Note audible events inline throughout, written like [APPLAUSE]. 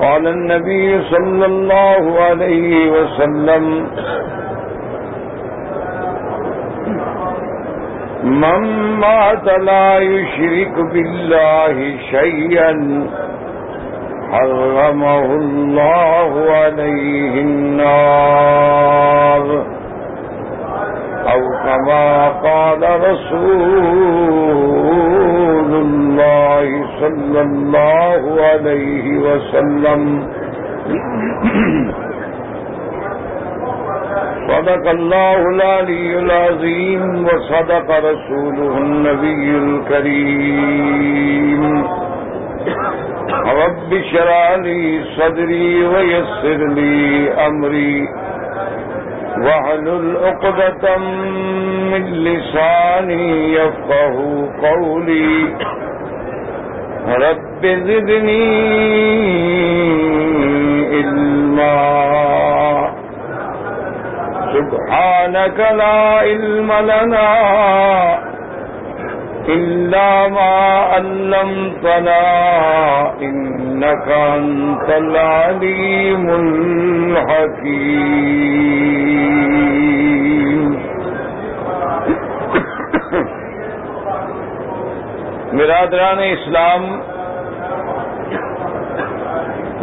قال النبي صلى الله عليه وسلم من مات لا يشرك بالله شيئا حرمه الله عليه النار. أو كما قال رسول الله صلى الله عليه وسلم. [CLEARS THROAT] صدق الله العلي العظيم وصدق رسوله النبي الكريم. رب شرع لي صدري ويسر لي أمري. وحل العقدة من لساني يفقه قولي. رب زدني علما سبحانك لا علم لنا إلا ما علمتنا إنك أنت العليم الحكيم برادران اسلام،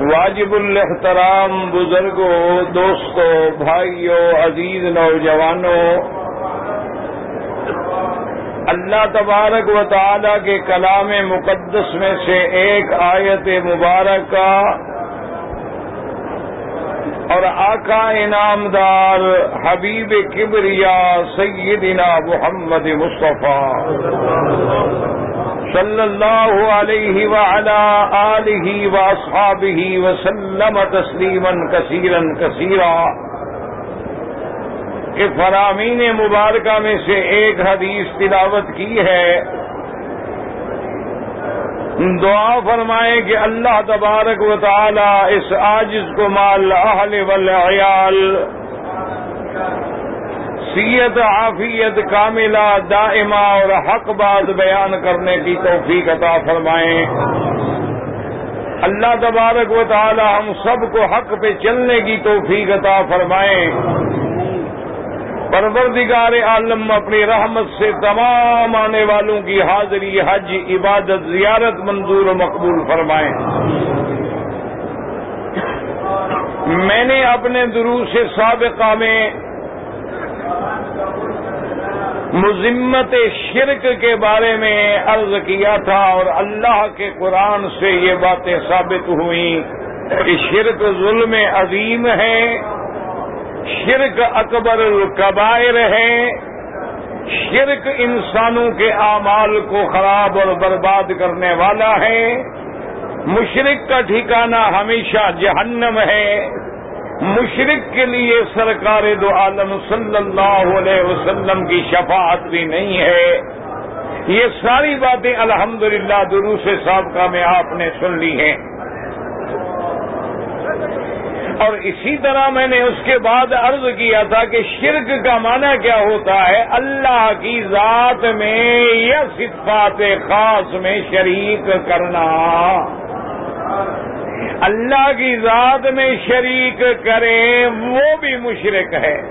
واجب الاحترام بزرگوں، دوستوں، بھائیوں، عزیز نوجوانوں، اللہ تبارک و تعالی کے کلام مقدس میں سے ایک آیت مبارکہ اور آقا انعامدار حبیب کبریا سیدنا محمد مصطفیٰ۔ صلی اللہ علیہ وعلا آلہ واصحابہ وسلم تسلیما کثیرا کثیرا۔ کہ فرامین مبارکہ میں سے ایک حدیث تلاوت کی ہے۔ دعا فرمائے کہ اللہ تبارک و تعالی اس عاجز کو مال اہل والعیال سیت عافیت کاملہ، دائمہ اور حق بات بیان کرنے کی توفیق عطا فرمائیں۔ اللہ تبارک و تعالی ہم سب کو حق پہ چلنے کی توفیق عطا فرمائیں۔ پروردگار عالم اپنی رحمت سے تمام آنے والوں کی حاضری، حج، عبادت، زیارت منظور و مقبول فرمائیں۔ میں نے اپنے دروس سابقہ میں مذمت شرک کے بارے میں عرض کیا تھا اور اللہ کے قرآن سے یہ باتیں ثابت ہوئیں کہ شرک ظلم عظیم ہے، شرک اکبر القبائر ہے، شرک انسانوں کے اعمال کو خراب اور برباد کرنے والا ہے۔ مشرق کا ٹھکانہ ہمیشہ جہنم ہے۔ مشرق کے لیے سرکار دو عالم صلی اللہ علیہ وسلم کی شفاعت بھی نہیں ہے۔ یہ ساری باتیں الحمدللہ دروس سابقہ میں آپ نے سن لی ہیں۔ اور اسی طرح میں نے اس کے بعد عرض کیا تھا کہ شرک کا معنی کیا ہوتا ہے؟ اللہ کی ذات میں یا صفات خاص میں شریک کرنا۔ اللہ کی ذات میں شریک کرے وہ بھی مشرق ہے۔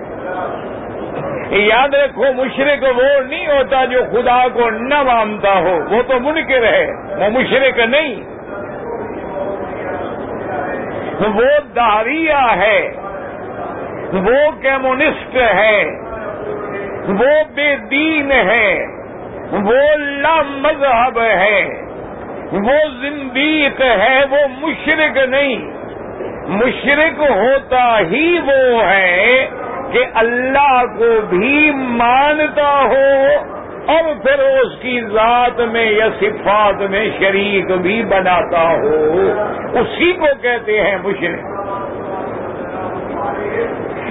یاد رکھو مشرق وہ نہیں ہوتا جو خدا کو نہ مانتا ہو، وہ تو منکر ہے، وہ مشرق نہیں۔ وہ داریا ہے، وہ کمیونسٹ ہے، وہ بے دین ہے، وہ لا مذہب ہے۔ وہ زندیق ہے، وہ مشرق نہیں۔ مشرق ہوتا ہی وہ ہے کہ اللہ کو بھی مانتا ہو اور پھر اس کی ذات میں یا صفات میں شریک بھی بناتا ہو۔ اسی کو کہتے ہیں مشرق۔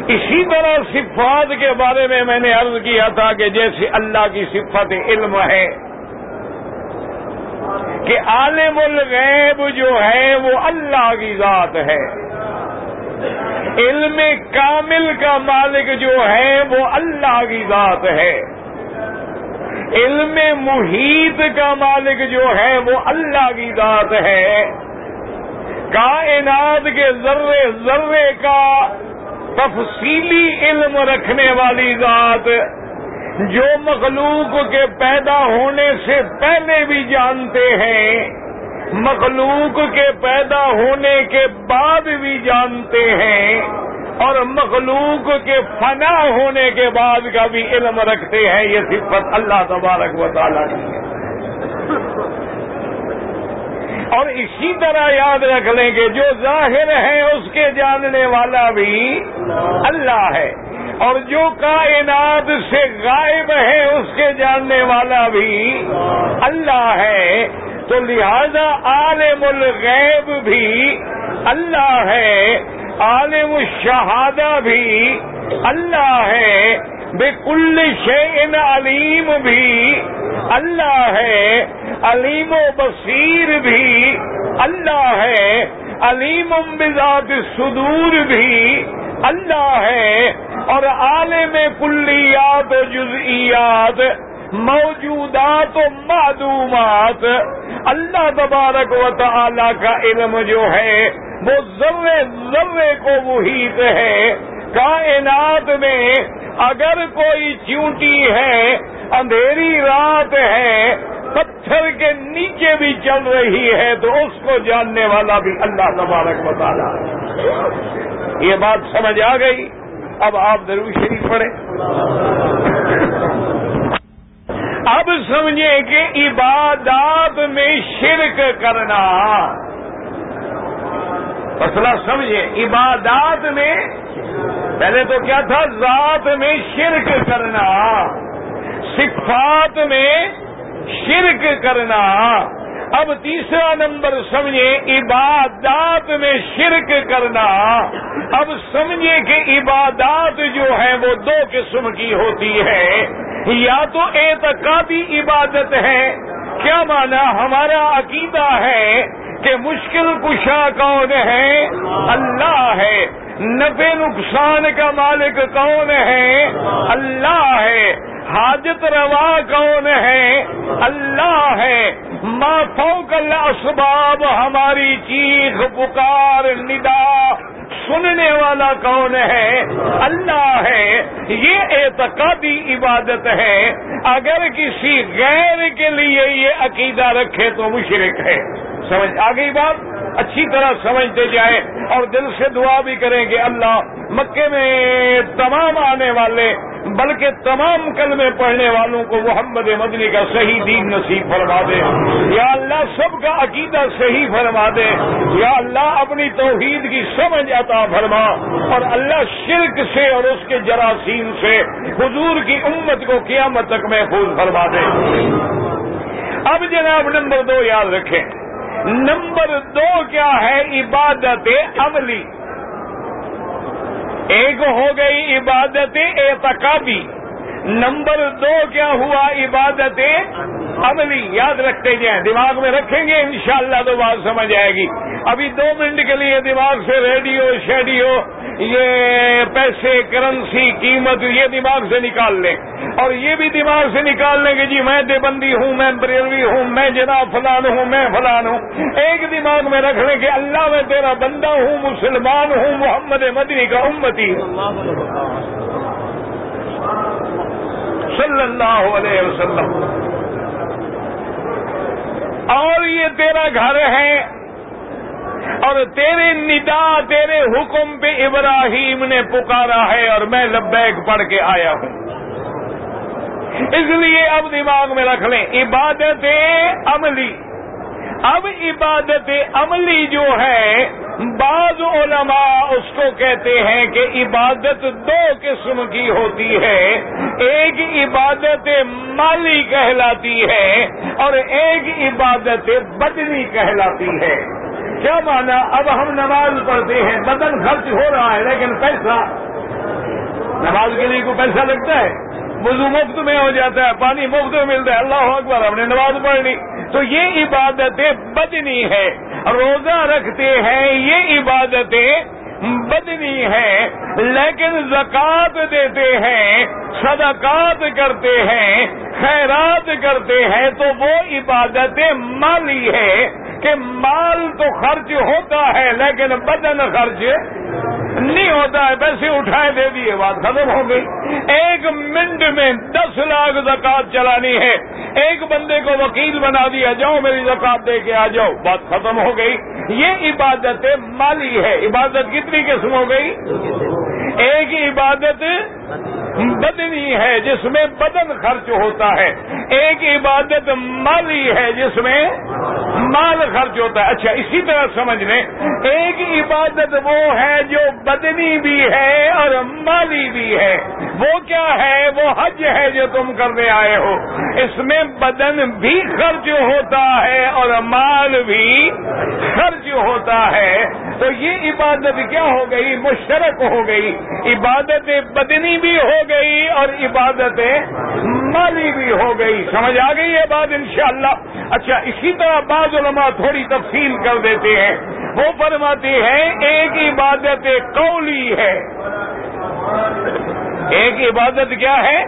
اسی طرح صفات کے بارے میں میں نے عرض کیا تھا کہ جیسے اللہ کی صفت علم ہے کہ عالم الغیب جو ہے وہ اللہ کی ذات ہے۔ علم کامل کا مالک جو ہے وہ اللہ کی ذات ہے۔ علم محیط کا مالک جو ہے وہ اللہ کی ذات ہے۔ کائنات کے ذرے ذرے کا تفصیلی علم رکھنے والی ذات جو مخلوق کے پیدا ہونے سے پہلے بھی جانتے ہیں، مخلوق کے پیدا ہونے کے بعد بھی جانتے ہیں، اور مخلوق کے فنا ہونے کے بعد کا بھی علم رکھتے ہیں، یہ صفت اللہ تبارک و تعالیٰ کی ہے۔ اور اسی طرح یاد رکھ لیں کہ جو ظاہر ہے، اس کے جاننے والا بھی اللہ ہے۔ اور جو کائنات سے غائب ہے، اس کے جاننے والا بھی اللہ ہے۔ تو لہذا عالم الغیب بھی اللہ ہے، عالم الشہادہ بھی اللہ ہے۔ بے شعین علیم بھی اللہ ہے۔ علیم و بصیر بھی اللہ ہے۔ علیم بذات صدور بھی اللہ ہے اور عالم کلیات و جزئیات، موجودات و معدومات۔ اللہ تبارک و تعالی کا علم جو ہے، وہ ذرے ذرے کو محیط ہے۔ کائنات میں اگر کوئی چونٹی ہے، اندھیری رات ہے پتھر کے نیچے بھی چل رہی ہے تو اس کو جاننے والا بھی اللہ تبارک بتانا یہ بات سمجھ آ گئی۔ اب آپ ضرور شریف پڑھیں۔ اب سمجھیں کہ عبادات میں شرک کرنا۔ مسئلہ سمجھیں، عبادات میں پہلے تو کیا تھا؟ ذات میں شرک کرنا۔ صفات میں شرک کرنا۔ اب تیسرا نمبر سمجھیں عبادات میں شرک کرنا۔ اب سمجھیں کہ عبادات جو ہے وہ دو قسم کی ہوتی ہے۔ یا تو اعتقادی عبادت ہے، کیا مانا ہمارا عقیدہ ہے کہ مشکل کشا کون ہے؟ اللہ ہے۔ نفع نقصان کا مالک کون ہے؟ اللہ ہے۔ حاجت روا کون ہے؟ اللہ ہے۔ ما فوق اسباب ہماری چیخ، پکار، ندا۔ سننے والا کون ہے؟ اللہ ہے۔ یہ اعتقادی عبادت ہے۔ اگر کسی غیر کے لیے یہ عقیدہ رکھے تو مشرق ہے۔ سمجھ آ گئی بات؟ اچھی طرح سمجھتے جائیں اور دل سے دعا بھی کریں کہ اللہ مکے میں تمام آنے والے بلکہ تمام کلمے پڑھنے والوں کو محمد مدنی کا صحیح دین نصیب فرما دے۔ یا اللہ سب کا عقیدہ صحیح فرما دے۔ یا اللہ اپنی توحید کی سمجھ عطا فرما۔ اور اللہ شرک سے اور اس کے جراثیم سے حضور کی امت کو قیامت تک محفوظ فرما دے۔ اب جناب نمبر دو یاد رکھیں۔ نمبر دو کیا ہے؟ عبادت عملی۔ ایک ہو گئی عبادت اعتقابی۔ نمبر دو کیا ہوا عبادت عملی، یاد رکھتے جائیں، دماغ میں رکھیں گے، انشاءاللہ تو بات سمجھ آئے گی۔ ابھی دو منٹ کے لیے دماغ سے ریڈیو، شیڈیو، یہ پیسے، کرنسی، قیمت، یہ دماغ سے نکال لیں۔ اور یہ بھی دماغ سے نکال لیں کہ جی میں دیوبندی ہوں، میں بریلوی ہوں، میں جناب فلان ہوں، میں فلان ہوں۔ ایک دماغ میں رکھ لیں کہ اللہ میں تیرا بندہ ہوں، مسلمان ہوں، محمد مدنی کا امتی صلی اللہ علیہ وسلم۔ اور یہ تیرا گھر ہے اور تیرے ندا، تیرے حکم پہ ابراہیم نے پکارا ہے اور میں لبیک پڑھ کے آیا ہوں۔ اس لیے اب دماغ میں رکھ لیں، عبادت عملی۔ اب عبادت عملی جو ہے بعض علماء اس کو کہتے ہیں کہ عبادت دو قسم کی ہوتی ہے۔ ایک عبادت مالی کہلاتی ہے اور ایک عبادت بدنی کہلاتی ہے۔ کیا مانا؟ اب ہم نماز پڑھتے ہیں، بدن خرچ ہو رہا ہے لیکن پیسہ۔ نماز کے لیے کوئی پیسہ لگتا ہے؟ وضو مفت میں ہو جاتا ہے، پانی مفت میں ملتا ہے۔ اللہ اکبر، ہم نے نماز پڑھ لی۔ تو یہ عبادتیں بدنی ہے روزہ رکھتے ہیں یہ عبادتیں بدنی ہے لیکن زکوٰۃ دیتے ہیں، صدقات کرتے ہیں، خیرات کرتے ہیں، تو وہ عبادتیں مالی ہے کہ مال تو خرچ ہوتا ہے، لیکن بدن خرچ نہیں ہوتا ہے، پیسے اٹھائے دے دیے، بات ختم ہو گئی۔ ایک منٹ میں دس لاکھ زکات چلانی ہے۔ ایک بندے کو وکیل بنا دیا، جاؤ میری زکات دے کے آ جاؤ، بات ختم ہو گئی۔ یہ عبادت مالی ہے عبادت کی کتنی قسم ہو گئی۔ ایک عبادت بدنی ہے، جس میں بدن خرچ ہوتا ہے۔ ایک عبادت مالی ہے، جس میں مال خرچ ہوتا ہے۔ اچھا اسی طرح سمجھ لیں۔ ایک عبادت وہ ہے جو بدنی بھی ہے اور مالی بھی ہے۔ وہ کیا ہے؟ وہ حج ہے جو تم کرنے آئے ہو۔ اس میں بدن بھی خرچ ہوتا ہے اور مال بھی خرچ ہوتا ہے۔ تو یہ عبادت کیا ہو گئی؟ مشترک ہو گئی۔ عبادت بدنی بھی ہو گئی اور عبادت مالی بھی ہو گئی۔ سمجھ آ گئی یہ بات انشاءاللہ؟ اچھا اسی طرح بعض علماء تھوڑی تفصیل کر دیتے ہیں۔ وہ فرماتے ہیں، ایک عبادت قولی ہے۔ ایک عبادت کیا ہے؟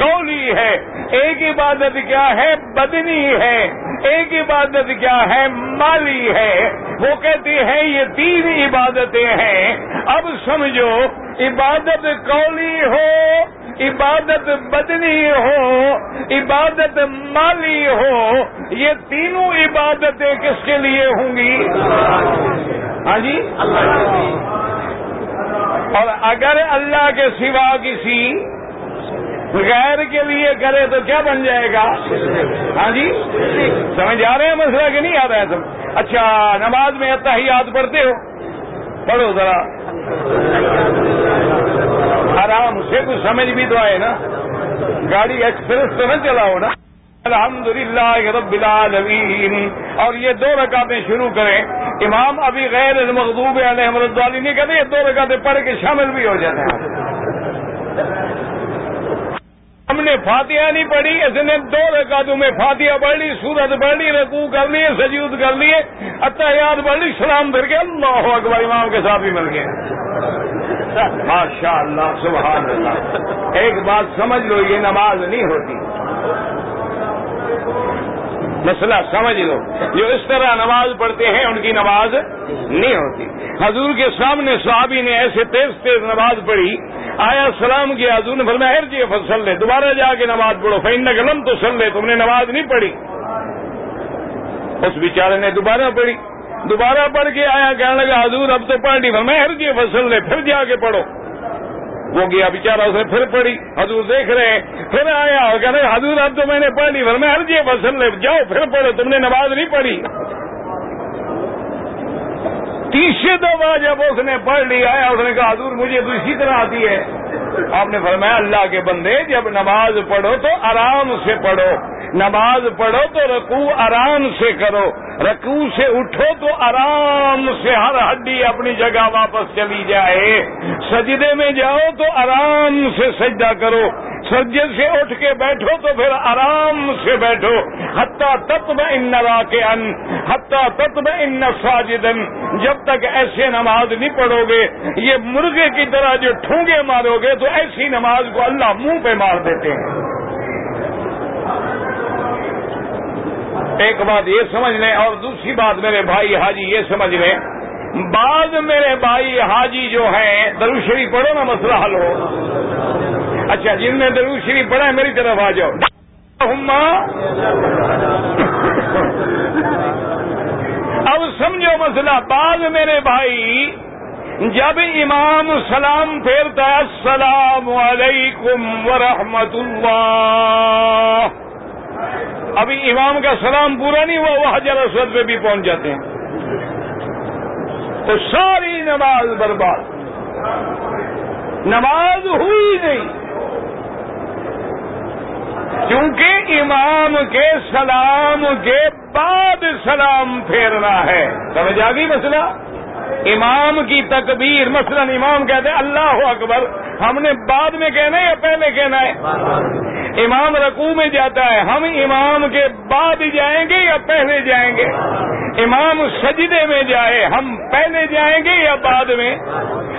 قولی ہے۔ ایک عبادت کیا ہے؟ بدنی ہے۔ ایک عبادت کیا ہے؟ مالی ہے۔ وہ کہتے ہیں یہ تین عبادتیں ہیں۔ اب سمجھو، عبادت قولی ہو، عبادت بدنی ہو، عبادت مالی ہو، یہ تینوں عبادتیں کس کے لیے ہوں گی؟ ہاں جی؟ اور اگر اللہ کے سوا کسی غیر کے لیے کرے تو کیا بن جائے گا؟ ہاں جی؟ سمجھ آ رہے ہیں مسئلہ کہ نہیں آ رہا ہے سب اچھا نماز میں اتحیات پڑھتے ہو؟ پڑھو ذرا۔ آرام سے کچھ سمجھ بھی تو آئے نا۔ گاڑی ایکسپریس تو نہ چلاؤ نا۔ الحمد للہ رب العالمین۔ اور یہ دو رکعتیں شروع کریں۔ امام ابھی غیر المغضوب علیہ احمد والی نہیں کہتے یہ دو رکعتیں پڑھ کے شامل بھی ہو جاتے ہیں۔ ہم نے فاتحہ نہیں پڑھی، اس نے دو رکعتوں میں فاتحہ پڑھ لی، سورت پڑھ لی رقو کر لیے، سجود کر لیے، اتحیات پڑھ لی، سلام پھر کے اللہ اکبر، امام کے ساتھ بھی مل گئے۔ ماشاء اللہ سبحان اللہ ایک بات سمجھ لو، یہ نماز نہیں ہوتی۔ مسئلہ سمجھ لو، جو اس طرح نماز پڑھتے ہیں، ان کی نماز نہیں ہوتی۔ حضور کے سامنے صحابی نے ایسے تیز تیز نماز پڑھی آیا سلام کیا، حضور نے فرمایا جی فصل لے دوبارہ جا کے نماز پڑھو فین قلم تو سل لے تم نے نماز نہیں پڑھی۔ اس بیچارے نے دوبارہ پڑھی۔ دوبارہ پڑھ کے آیا، کہنے لگا، حضور اب تو پڑھ لی میں ہر جی فصل لے پھر جا کے پڑھو۔ وہ گیا بےچارا اس نے پھر پڑھی۔ حضور دیکھ رہے ہیں، پھر آیا اور کہہ رہے حضور اب تو میں نے پڑھ لی میں ہر جی فصل لے جاؤ، پھر پڑھو، تم نے نماز نہیں پڑھی۔ تیسرے دفعہ جب اس نے پڑھ لیا ہے، اس نے کہا حضور مجھے تو اسی طرح آتی ہے۔ آپ نے فرمایا اللہ کے بندے، جب نماز پڑھو تو آرام سے پڑھو۔ نماز پڑھو تو رکوع آرام سے کرو۔ رکوع سے اٹھو تو آرام سے ہر ہڈی اپنی جگہ واپس چلی جائے۔ سجدے میں جاؤ تو آرام سے سجدہ کرو۔ سجدے سے اٹھ کے بیٹھو تو پھر آرام سے بیٹھو۔ حتیٰ تتب ان کے ان حتیٰ تتب ان ساجدن جب تک ایسے نماز نہیں پڑھو گے، یہ مرغے کی طرح جو ٹھونگے مارو گے تو ایسی نماز کو اللہ منہ پہ مار دیتے ہیں۔ ایک بات یہ سمجھ لیں اور دوسری بات میرے بھائی حاجی یہ سمجھ لیں۔ بعض میرے بھائی حاجی جو ہیں درو شریف پڑھو نا، مسئلہ حل ہو۔ اچھا جن میں درو شریف پڑھا ہے، میری طرف آ جاؤ۔ اب سمجھو مسئلہ، بعض میرے بھائی جب امام سلام پھیرتا ہے، السلام علیکم ورحمۃ اللہ۔ ابھی امام کا سلام پورا نہیں ہوا، وہ حجر اسود پہ بھی پہنچ جاتے ہیں۔ تو ساری نماز برباد۔ نماز ہوئی نہیں۔ کیونکہ امام کے سلام کے بعد سلام پھیرنا ہے۔ سمجھ آ گئی مسئلہ؟ امام کی تکبیر، مثلا امام کہتے ہیں، اللہ اکبر، ہم نے بعد میں کہنا ہے یا پہلے کہنا ہے؟ امام رقو میں جاتا ہے، ہم امام کے بعد جائیں گے یا پہلے جائیں گے؟ امام سجدے میں جائے، ہم پہلے جائیں گے یا بعد میں؟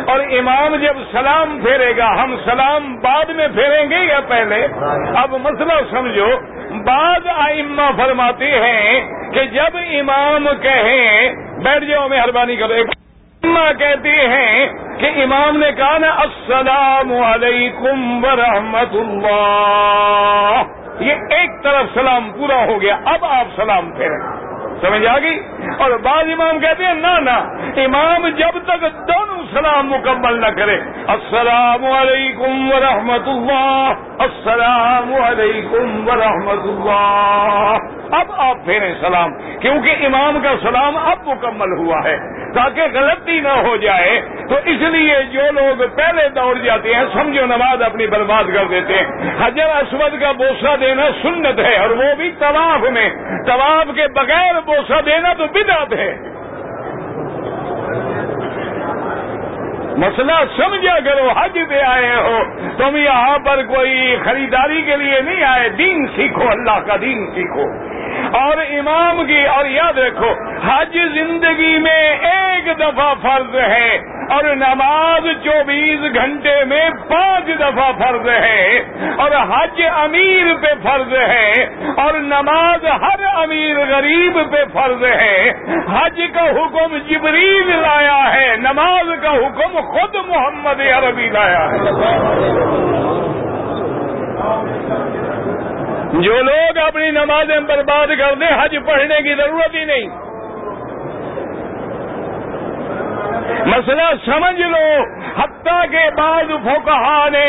اور امام جب سلام پھیرے گا، ہم سلام بعد میں پھیریں گے یا پہلے؟ اب مسئلہ سمجھو، بعض آئمہ فرماتے ہیں کہ جب امام کہیں، بیٹھ جاؤ، مہربانی کرو، ایک کہتے ہیں کہ امام نے کہا نا، السلام علیکم ورحمۃ اللہ۔ یہ ایک طرف سلام پورا ہو گیا، اب آپ سلام پھیریں۔ سمجھ آ گئی؟ اور بعض امام کہتے ہیں، نہ نہ، امام جب تک دونوں سلام مکمل نہ کرے، السلام علیکم ورحمۃ اللہ السلام علیکم ورحمۃ اللہ اب آپ پھیریں سلام، کیونکہ امام کا سلام اب مکمل ہوا ہے، تاکہ غلطی نہ ہو جائے۔ تو اس لیے جو لوگ پہلے دوڑ جاتے ہیں، سمجھو نماز اپنی برباد کر دیتے ہیں۔ حجر اسود کا بوسہ دینا سنت ہے، اور وہ بھی طواف میں، طواف کے بغیر بوسہ دینا تو بدعت ہے۔ مسئلہ سمجھا کرو حج پہ آئے ہو، تم یہاں پر کوئی خریداری کے لیے نہیں آئے۔ دین سیکھو، اللہ کا دین سیکھو۔ اور امام کی اور یاد رکھو، حج زندگی میں ایک دفعہ فرض ہے اور نماز چوبیس گھنٹے میں پانچ دفعہ فرض ہے اور حج امیر پہ فرض ہے اور نماز ہر امیر غریب پہ فرض ہے۔ حج کا حکم جبریل لایا ہے، نماز کا حکم خود محمد عربی لایا ہے۔ جو لوگ اپنی نمازیں برباد کر دیں، حج پڑھنے کی ضرورت ہی نہیں۔ مسئلہ سمجھ لو، حتیٰ کے بعد فوکہ نے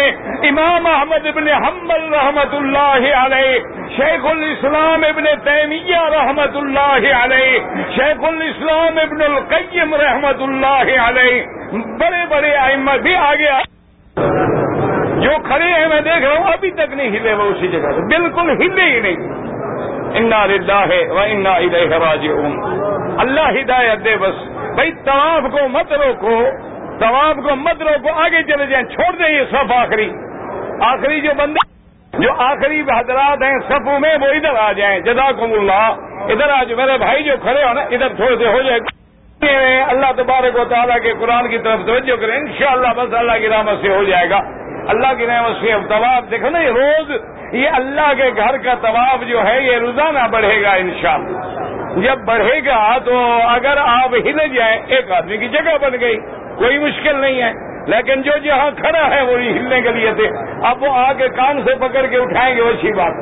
امام احمد ابن حمبل رحمت اللہ علیہ، شیخ الاسلام ابن تیمیہ رحمت اللہ علیہ، شیخ الاسلام ابن القیم رحمت اللہ علیہ، بڑے بڑے احمد بھی آگے جو کھڑے ہیں میں دیکھ رہا ہوں، ابھی تک نہیں ہلے وہ اسی جگہ سے۔ بالکل ہلے ہی نہیں۔ انا ردا ہے وہ انا ادھر راج اللہ ہدایت دے بس۔ بھائی طواف کو مت روکو۔ طواف کو مت روکو۔ آگے چلے جائیں، چھوڑ دیں یہ سب آخری۔ آخری جو بندے جو آخری حضرات ہیں سفوں میں، وہ ادھر آ جائیں۔ جزاکم اللہ۔ ادھر آ جائے میرے بھائی جو کھڑے ہو نا، ادھر تھوڑے سے ہو جائے۔ اللہ تبارک و تعالیٰ کے قرآن کی طرف توجہ کریں۔ انشاءاللہ بس اللہ کی رحمت سے ہو جائے گا۔ اللہ کی نعمت سے طواف دیکھو نا، یہ روز یہ اللہ کے گھر کا طواف جو ہے، یہ روزانہ بڑھے گا انشاءاللہ۔ جب بڑھے گا تو اگر آپ ہل جائیں، ایک آدمی کی جگہ بن گئی، کوئی مشکل نہیں ہے۔ لیکن جو جہاں کھڑا ہے، وہ ہلنے کے لیے تھے۔ اب وہ آ کے کان سے پکڑ کے اٹھائیں گے اچھی بات۔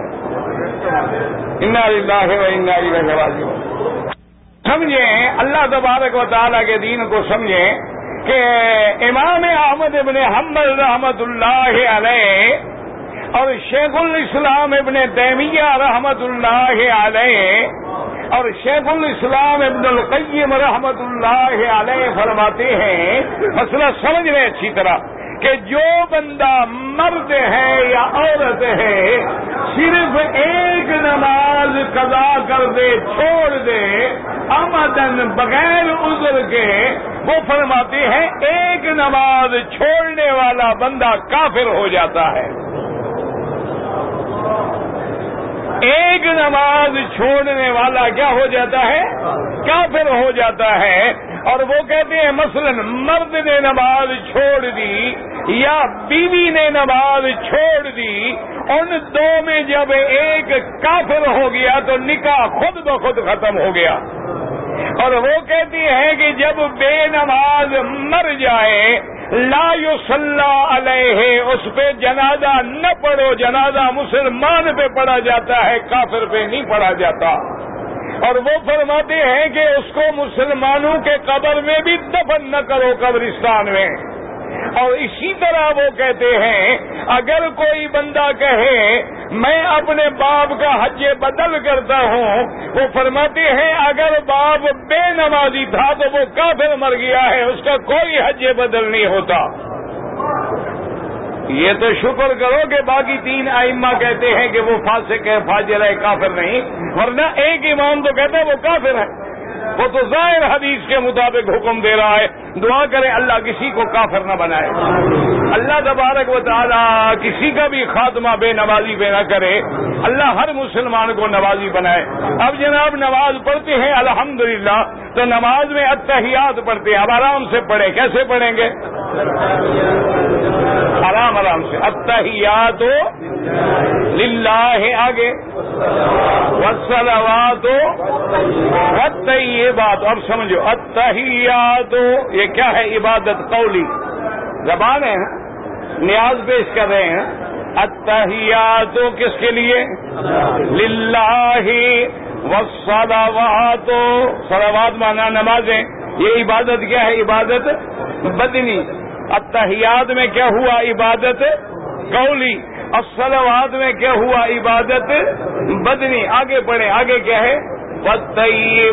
ہے سمجھیں، اللہ تبارک و تعالیٰ کے دین کو سمجھیں۔ کہ امام احمد ابن حمل رحمت اللہ علیہ اور شیخ الاسلام ابن تیمیہ رحمت اللہ علیہ اور شیخ الاسلام ابن القیم رحمت اللہ علیہ فرماتے ہیں، مسئلہ سمجھ رہے اچھی طرح کہ جو بندہ مرد ہے یا عورت ہے، صرف ایک نماز قضا کر دے، چھوڑ دے، آمدن بغیر عذر کے وہ فرماتے ہیں، ایک نماز چھوڑنے والا بندہ کافر ہو جاتا ہے۔ ایک نماز چھوڑنے والا کیا ہو جاتا ہے؟ کافر ہو جاتا ہے۔ اور وہ کہتے ہیں، مثلا مرد نے نماز چھوڑ دی یا بیوی نے نماز چھوڑ دی، ان دو میں جب ایک کافر ہو گیا تو نکاح خود بخود ختم ہو گیا۔ اور وہ کہتی ہے کہ جب بے نماز مر جائے، لا صلاح علیہ، اس پہ جنازہ نہ پڑھو، جنازہ مسلمان پہ پڑھا جاتا ہے، کافر پہ نہیں پڑھا جاتا۔ اور وہ فرماتے ہیں کہ اس کو مسلمانوں کے قبر میں بھی دفن نہ کرو قبرستان میں۔ اور اسی طرح وہ کہتے ہیں، اگر کوئی بندہ کہے، میں اپنے باپ کا حج بدل کرتا ہوں، وہ فرماتے ہیں، اگر باپ بے نمازی تھا تو وہ کافر مر گیا ہے، اس کا کوئی حج بدل نہیں ہوتا۔ یہ تو شکر کرو کہ باقی تین آئمہ کہتے ہیں کہ وہ فاسق ہے فاجر ہے کافر نہیں، ورنہ ایک امام تو کہتے ہیں وہ کافر ہے۔ وہ تو ظاہر حدیث کے مطابق حکم دے رہا ہے۔ دعا کرے اللہ کسی کو کافر نہ بنائے۔ اللہ تبارک و تعالی کسی کا بھی خاتمہ بے نوازی بے نہ کرے۔ اللہ ہر مسلمان کو نوازی بنائے۔ اب جناب نماز پڑھتے ہیں، الحمدللہ۔ تو نماز میں اتحیات پڑھتے ہیں۔ اب آرام سے پڑھے کیسے پڑھیں گے؟ آرام آرام سے۔ اتحیات للہ ہے آگے۔ وسلوات یہ بات اب سمجھو اتحیات یہ کیا ہے؟ عبادت قولی۔ زبان ہے نیاز پیش کر رہے ہیں۔ اتحیات کس کے لیے؟ للہ وسلوات سلوات مانا نمازیں۔ یہ عبادت کیا ہے؟ عبادت بدنی۔ اتحیات میں کیا ہوا؟ عبادت قولی۔ السلوات میں کیا ہوا؟ عبادت بدنی۔ آگے بڑھے آگے کیا ہے؟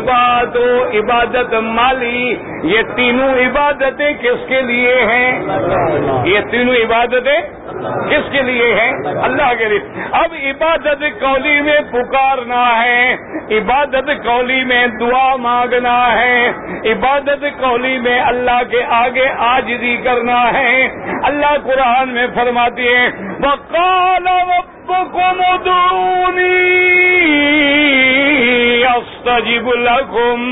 بات عبادت مالی، یہ تینوں عبادتیں کس کے لیے ہیں؟ یہ تینوں عبادتیں کس کے لیے ہیں؟ اللہ کے لیے۔ اب عبادت کولی میں پکارنا ہے، عبادت کولی میں دعا مانگنا ہے، عبادت کولی میں اللہ کے آگے آجزی کرنا ہے۔ اللہ قرآن میں فرماتی ہے بکال دونی استجب لکم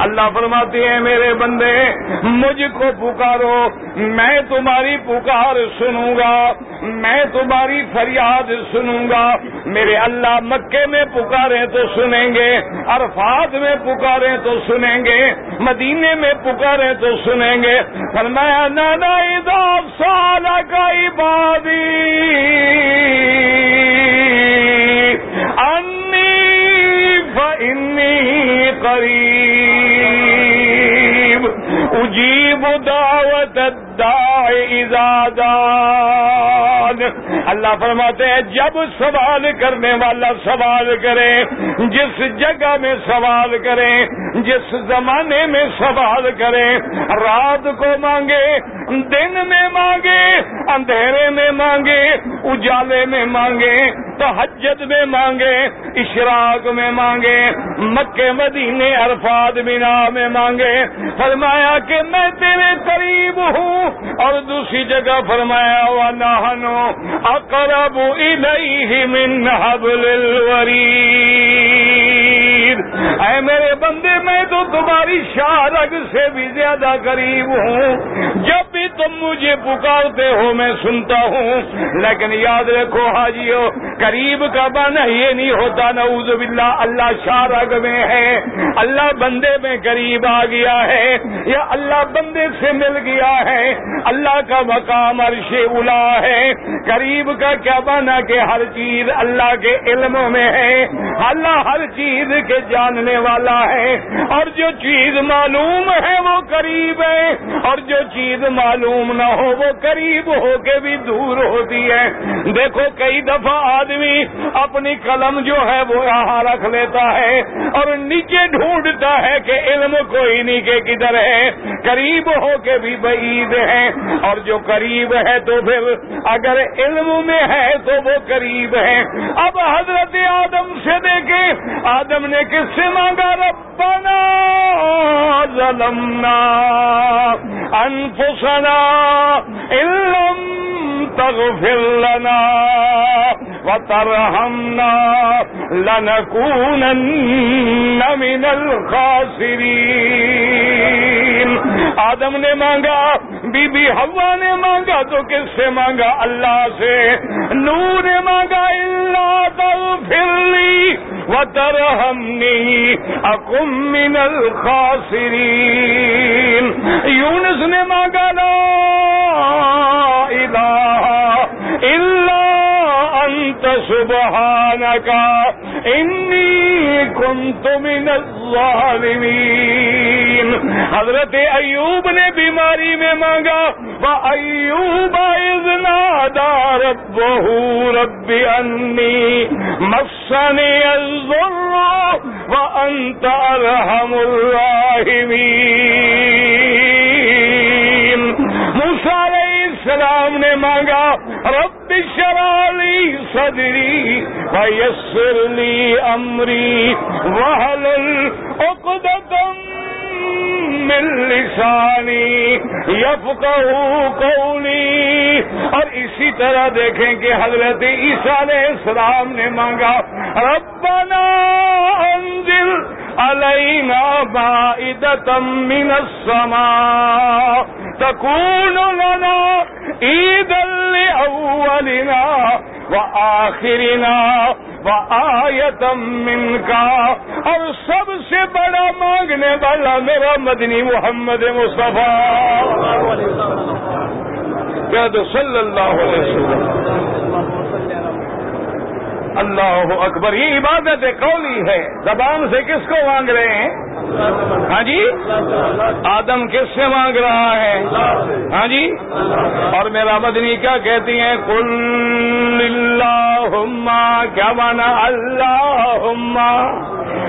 اللہ فرماتے ہیں میرے بندے، مجھ کو پکارو، میں تمہاری پکار سنوں گا، میں تمہاری فریاد سنوں گا۔ میرے اللہ مکے میں پکارے تو سنیں گے، عرفات میں پکارے تو سنیں گے، مدینے میں پکارے تو سنیں گے۔ فرمایا، نانا سال کا عبادی انی فإنی قریب اجیب دعوت اللہ فرماتے ہیں، جب سوال کرنے والا سوال کرے، جس جگہ میں سوال کرے، جس زمانے میں سوال کرے، رات کو مانگے، دن میں مانگے، اندھیرے میں مانگے، اجالے میں مانگے تو حجت میں مانگے، اشراق میں مانگے مکے مدینے عرفات مینا میں مانگے۔ فرمایا کہ میں تیرے قریب ہوں اور دوسری جگہ فرمایا ہوا نہنو اقرب الیہ من حبل الورید۔ اے میرے بندے، میں تو تمہاری شارگ سے بھی زیادہ قریب ہوں۔ جب بھی تم مجھے پکارتے ہو، میں سنتا ہوں۔ لیکن یاد رکھو حاجیو، قریب کا بنا یہ نہیں ہوتا، نعوذ باللہ، اللہ شارگ میں ہے۔ اللہ بندے میں قریب آ گیا ہے، یا اللہ بندے سے مل گیا ہے۔ اللہ کا مقام عرش الا ہے۔ قریب کا کیا بنا کہ ہر چیز اللہ کے علم میں ہے۔ اللہ ہر چیز کے جاننے والا ہے اور جو چیز معلوم ہے وہ قریب ہے اور جو چیز معلوم نہ ہو وہ قریب ہو کے بھی دور ہوتی ہے۔ دیکھو کئی دفعہ آدمی اپنی قلم جو ہے وہ یہاں رکھ لیتا ہے اور نیچے ڈھونڈتا ہے کہ علم کوئی نہیں کہ کدھر ہے۔ قریب ہو کے بھی بعید ہے اور جو قریب ہے تو پھر اگر علم میں ہے تو وہ قریب ہے۔ اب حضرت آدم سے دیکھیں۔ آدم نے کس سے مانگا ربنا ظلمنا انفسنا علم تغفر لنا وترحمنا لنكونن من الخاسرين آدم نے مانگا، بی بی ہوا نے مانگا، تو کس سے مانگا؟ اللہ سے، نور وترحمني اكن من الخاسرین یونس نے مانگا لا الہ الا انت سبحانك انی کنت من الظالمين. حضرت ایوب نے بیماری میں مانگا وہ ایوب رب بہو ربی انی مسنی الضر و انت ارحم الراحمین. موسیٰ علیہ السلام نے مانگا، رب شرالی صدری ویسر لی امری وحل العقدتم من لسانی یفقہ قولی۔ اور اسی طرح دیکھیں کہ حضرت عیسیٰ علیہ السلام نے مانگا، ربنا انزل علینا بائدتا من السماء تکون لنا عیدا لأولنا وآخرنا وآیتم من کا اور سب سے بڑا مانگنے والا میرا مدنی محمد مصطفیٰ صلی اللہ علیہ وسلم. اللہ اکبر، یہ عبادت قولی ہے۔ زبان سے کس کو مانگ رہے ہیں؟ ہاں جی؟ آدم کس سے مانگ رہا ہے؟ ہاں جی؟ اور میرا مدنی کیا کہتی ہیں؟ کل اللہ کیا مانا؟ اللہ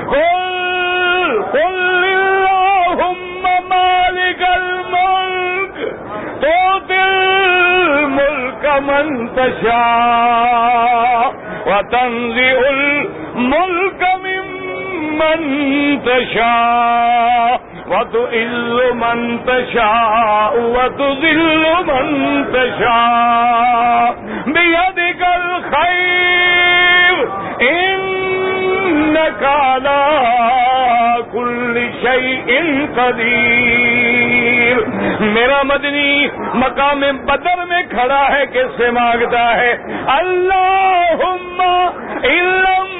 کل کل اللہ مالک الملک، تو دل ملک منتشا۔ وتنزع الملك ممن تشاء وتعز من تشاء، وتذل من تشاء. بيدك الخير، إنك على كل شيء قدير. میرا مدنی مقام بدر میں کھڑا ہے، کس سے مانگتا ہے؟ اللہ علم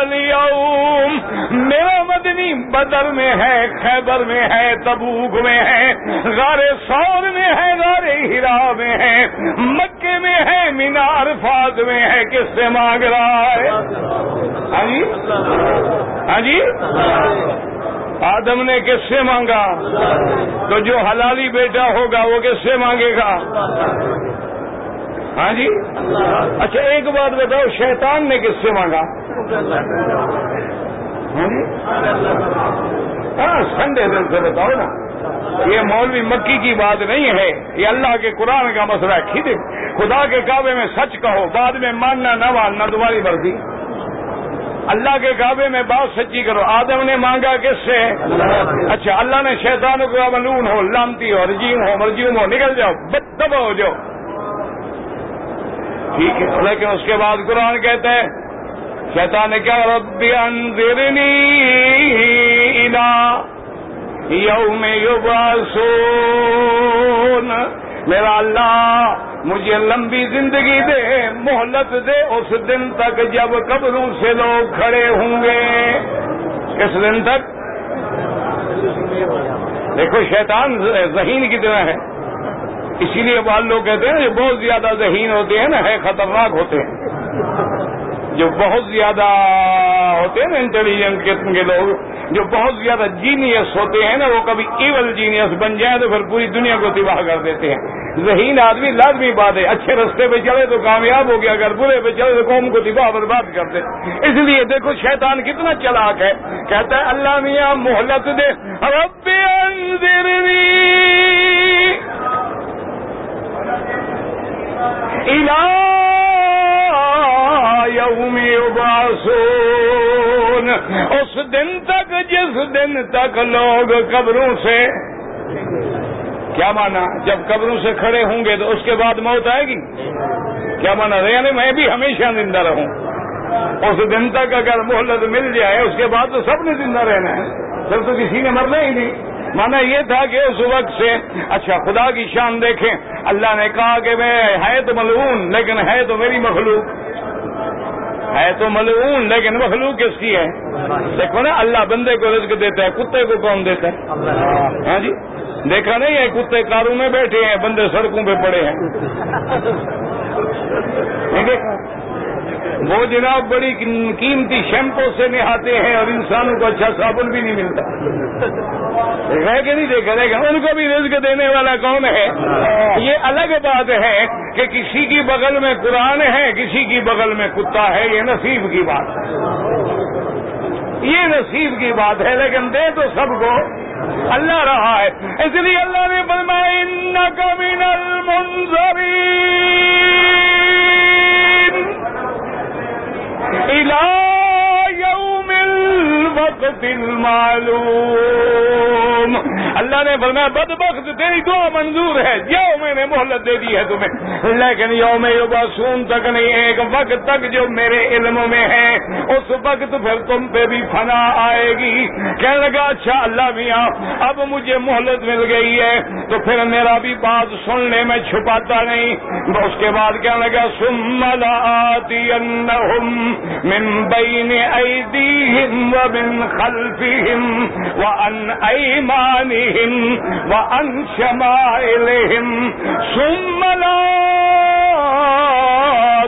اليوم. میرا مدنی بدر میں ہے، خیبر میں ہے، تبوک میں ہے، غار سور میں ہے، غار ہرا میں ہے مکے میں ہے، مینار فاض میں ہے. کس سے مانگ رہا ہے؟ ہاں جی؟ ہاں جی؟ آدم نے کس سے مانگا؟ تو جو حلالی بیٹا ہوگا وہ کس سے مانگے گا؟ ہاں جی؟ اچھا ایک بات بتاؤ، شیطان نے کس سے مانگا؟ ہاں, جی؟ ہاں سنڈے دن سے بتاؤ نا۔ یہ مولوی مکی کی بات نہیں ہے، یہ اللہ کے قرآن کا مسئلہ ہے۔ خود خدا کے کعبے میں سچ کہو، بعد میں ماننا نہ ماننا تمہاری مرضی۔ اللہ کے کعبے میں بات سچی کرو۔ آدم نے مانگا کس سے؟ اچھا اللہ نے شیطان کو ملون ہو لامتی ہو، رجیم ہو مرجیوم ہو، نکل جاؤ بد ہو جاؤ۔ ٹھیک ہے، لیکن اس کے بعد قرآن کہتے ہیں، شیطان نے کیا ربی انذرنی الى یوم یبعثون۔ میرا اللہ، مجھے لمبی زندگی دے، مہلت دے، اس دن تک جب قبروں سے لوگ کھڑے ہوں گے۔ کس دن تک؟ دیکھو، شیطان ذہین کی طرح ہے۔ اسی لیے بعض لوگ کہتے ہیں جو بہت زیادہ ذہین ہوتے ہیں نا، ہے خطرناک ہوتے ہیں۔ جو بہت زیادہ ہوتے ہیں نا انٹیلیجنٹ قسم کے لوگ، جو بہت زیادہ جینیس ہوتے ہیں نا، وہ کبھی ایول جینیس بن جائیں تو پھر پوری دنیا کو تباہ کر دیتے ہیں۔ ذہین آدمی لازمی بات ہے، اچھے رستے پہ چلے تو کامیاب ہو گیا، اگر برے پہ چلے تو قوم کو تباہ برباد کر دے۔ اس لیے دیکھو شیطان کتنا چلاک ہے۔ کہتا ہے، اللہ میاں محلت دے، رب انذرنی۔ یوم یبعثون اس دن تک، جس دن تک لوگ قبروں سے، کیا مانا جب قبروں سے کھڑے ہوں گے تو اس کے بعد موت آئے گی؟ کیا مانا یعنی میں بھی ہمیشہ زندہ رہوں۔ اس دن تک اگر مہلت مل جائے، اس کے بعد تو سب نے زندہ رہنا ہے۔ سب تو کسی نے مرنا ہی نہیں۔ مانا یہ تھا کہ اس وقت سے اچھا خدا کی شان دیکھیں۔ اللہ نے کہا کہ میں ہے تو ملعون، لیکن ہے تو میری مخلوق۔ ہے تو ملعون، لیکن مخلوق کس کی ہے؟ دیکھو نا، اللہ بندے کو رزق دیتا ہے، کتے کو کون دیتا ہے؟ ہاں جی؟ دیکھا نہیں ہے، کتے کاروں میں بیٹھے ہیں، بندے سڑکوں پہ پڑے ہیں۔ وہ جناب بڑی قیمتی شیمپو سے نہاتے ہیں اور انسانوں کو اچھا صابن بھی نہیں ملتا۔ رہ کے نہیں دیکھا؟ رہے گا ان کو بھی رزق دینے والا کون ہے؟ یہ الگ بات ہے کہ کسی کی بغل میں قرآن ہے، کسی کی بغل میں کتا ہے، یہ نصیب کی بات ہے۔ یہ نصیب کی بات ہے، لیکن دے تو سب کو۔ اللہ رہا ہے۔ اس لیے اللہ نے فرمایا من المنظرین الى يوم الوقت المعلوم اللہ نے فرمایا بد بخت تیری دعا منظور ہے جو میں نے مہلت دے دی ہے تمہیں۔ لیکن یوم یوباسون تک نہیں، ایک وقت تک جو میرے علم میں ہے، اس وقت پھر تم پہ بھی فنا آئے گی۔ کہنے لگا اچھا اللہ میاں، اب مجھے مہلت مل گئی ہے۔ تو پھر میرا بھی بات سننے میں چھپاتا نہیں۔ اس کے بعد کہنے لگا سم آتی من بین ایدیہم ومن خلفہم وان ایمانہم عن شمائلهم ثم لا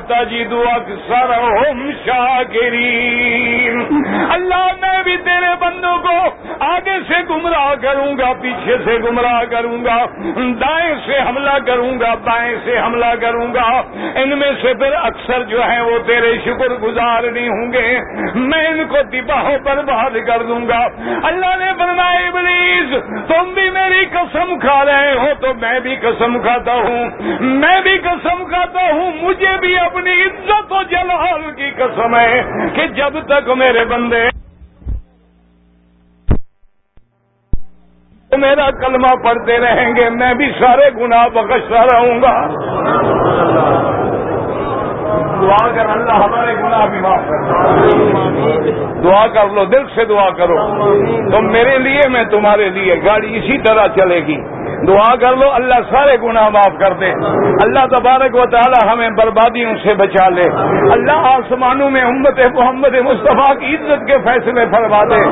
تجد اکثرهم شاکرین. اللہ میں بھی تیرے بندوں کو آگے سے گمراہ کروں گا، پیچھے سے گمراہ کروں گا، دائیں سے حملہ کروں گا، بائیں سے حملہ کروں گا۔ ان میں سے پھر اکثر جو ہیں وہ تیرے شکر گزار نہیں ہوں گے۔ میں ان کو دباہوں پر بات کر دوں گا۔ اللہ نے فرمایا، ابلیس، تم بھی میری قسم کھا رہے ہو، تو میں بھی قسم کھاتا ہوں۔ میں بھی قسم کھاتا ہوں، مجھے بھی اپنی عزت و جلال کی قسم ہے کہ جب تک میرے بندے میرا کلمہ پڑھتے رہیں گے، میں بھی سارے گناہ بخشتا رہوں گا۔ دعا کر اللہ ہمارے گناہ بھی معاف کر دعا کر لو، دل سے دعا کرو۔ تم میرے لیے، میں تمہارے لیے۔ گاڑی اسی طرح چلے گی۔ دعا کر لو، اللہ سارے گناہ معاف کر دے۔ اللہ تبارک و تعالی ہمیں بربادیوں سے بچا لے۔ اللہ آسمانوں میں امت محمد مصطفیٰ کی عزت کے فیصلے فرما دے۔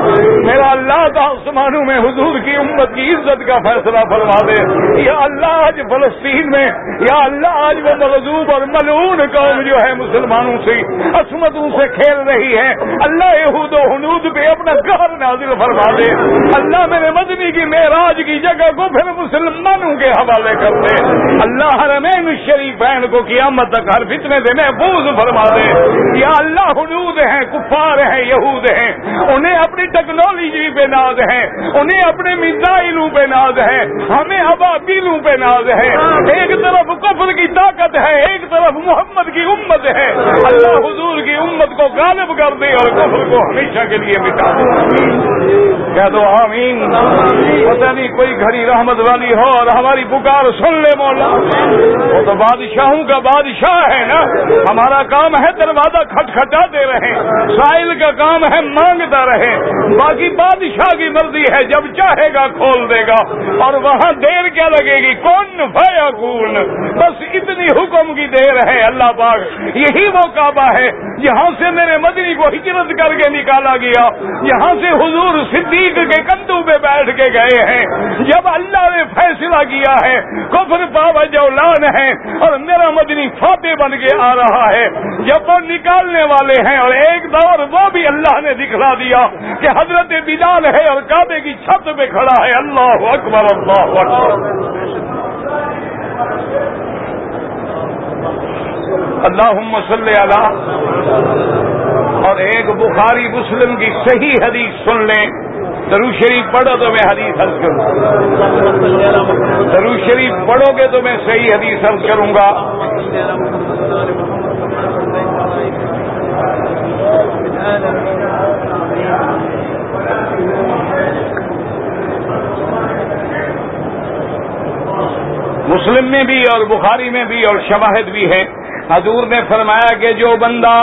میرا اللہ تو آسمانوں میں حضور کی امت کی عزت کا فیصلہ فرما دے۔ یا اللہ آج فلسطین میں، یا اللہ آج وہ ملزوب اور ملعون قوم جو ہے مسلمانوں سے، عصمتوں سے کھیل رہی ہے۔ اللہ یہود و حنود پہ اپنا گھر نازل فرما دے۔ اللہ میرے مدنی کی معراج کی جگہ کو پھر مسلم مسلمانوں کے حوالے کر دے اللہ حرمین شریفین کو قیامت تک ہر فتنے سے محفوظ فرما دے۔ یا اللہ حدود ہیں، کفار ہیں، یہود ہیں۔ انہیں اپنی ٹیکنالوجی پہ ناز ہے۔ انہیں اپنے میزائلوں پہ ناز ہے۔ ہمیں ابابیلوں پہ ناز ہے۔ ایک طرف کفر کی طاقت ہے، ایک طرف محمد کی امت ہے۔ اللہ حضور کی امت کو غالب کر دے اور کفر کو ہمیشہ کے لیے مٹا دے۔ کہہ دو آمین۔ پتہ نہیں کوئی گھڑی رحمت والی ہو اور ہماری پکار سن لے مولا۔ وہ تو بادشاہوں کا بادشاہ ہے نا۔ ہمارا کام ہے دروازہ کھٹکھٹاتے رہے۔ سائل کا کام ہے مانگتا رہے۔ باقی بادشاہ کی مرضی ہے، جب چاہے گا کھول دے گا۔ اور وہاں دیر کیا لگے گی؟ کون بھیا کون بس اتنی حکم کی دیر ہے اللہ پاک۔ یہی وہ کعبہ ہے یہاں سے میرے مدنی کو ہجرت کر کے نکالا گیا۔ یہاں سے حضور صدیق کے کندو پہ بیٹھ کے گئے ہیں۔ جب اللہ نے فیصلہ کیا ہے، کفر بابا جولان ہے اور میرا مدنی فاتح بن کے آ رہا ہے۔ جب وہ نکالنے والے ہیں اور ایک دور وہ بھی اللہ نے دکھلا دیا کہ حضرت بلال ہے اور کعبے کی چھت پہ کھڑا ہے۔ اللہ اکبر اللہ اکبر۔ اللہ مسل اور ایک بخاری مسلم کی صحیح حدیث سن لیں۔ درو شریف پڑھو تو میں حدیث حرض کروں درو شریف پڑھو گے تو میں صحیح حدیث حرض کروں گا۔ مسلم میں بھی اور بخاری میں بھی اور شواہد بھی ہے حضور نے فرمایا کہ جو بندہ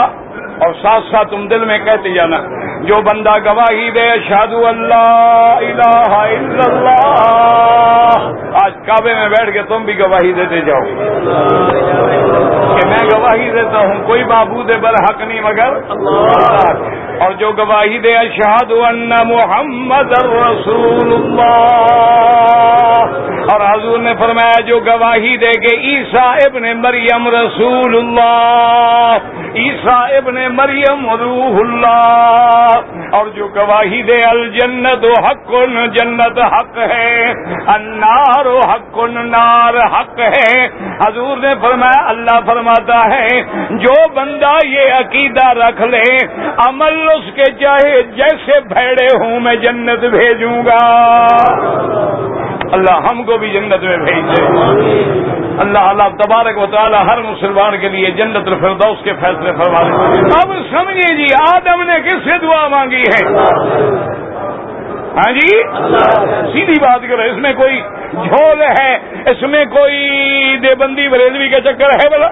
اور ساتھ ساتھ تم دل میں کہتے جانا۔ جو بندہ گواہی دے شادو اللہ الہ الا اللہ۔ آج کعبے میں بیٹھ کے تم بھی گواہی دیتے جاؤ۔ کہ میں گواہی دیتا ہوں، کوئی معبود برحق نہیں، مگر اور جو گواہی دے اشہاد ان محمد رسول اللہ۔ اور حضور نے فرمایا، جو گواہی دے کے عیسا ابن مریم رسول اللہ۔ عیسا ابن مریم روح اللہ۔ اور جو گواہی دے، الجنت و حق جنت حق ہے انار و حق نار حق ہے۔ حضور نے فرمایا، اللہ فرماتا ہے، جو بندہ یہ عقیدہ رکھ لے، عمل اس کے چاہے جیسے بھیڑے ہوں، میں جنت بھیجوں گا۔ اللہ ہم کو بھی جنت میں بھیج دے۔ اللہ اللہ تبارک و تعالی ہر مسلمان کے لیے جنت الفردوس کے فیصلے فرما دے۔ اب سمجھے جی آدم نے کس سے دعا مانگی ہے؟ ہاں جی؟ سیدھی بات کرو، اس میں کوئی جھول ہے؟ اس میں کوئی دیوبندی بریلوی کا چکر ہے بلا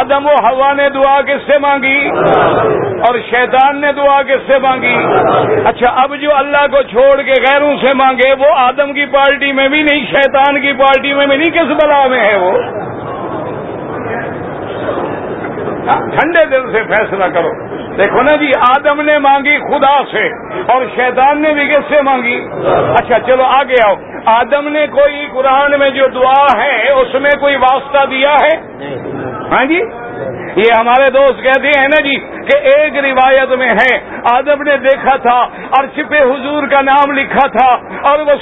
آدم و ہوا نے دعا کس سے مانگی؟ اور شیطان نے دعا کس سے مانگی؟ اچھا اب جو اللہ کو چھوڑ کے غیروں سے مانگے، وہ آدم کی پارٹی میں بھی نہیں، شیطان کی پارٹی میں بھی نہیں، کس بلا میں ہے وہ؟ ہاں، ٹھنڈے دل سے فیصلہ کرو۔ دیکھو نا جی آدم نے مانگی خدا سے اور شیطان نے بھی کس سے مانگی؟ اچھا چلو آگے آؤ۔ آدم نے کوئی قرآن میں جو دعا ہے اس میں کوئی واسطہ دیا ہے؟ ہاں جی؟ یہ ہمارے دوست کہتے ہیں نا جی کہ ایک روایت میں ہے۔ آدم نے دیکھا تھا، عرش پہ حضور کا نام لکھا تھا اور وہ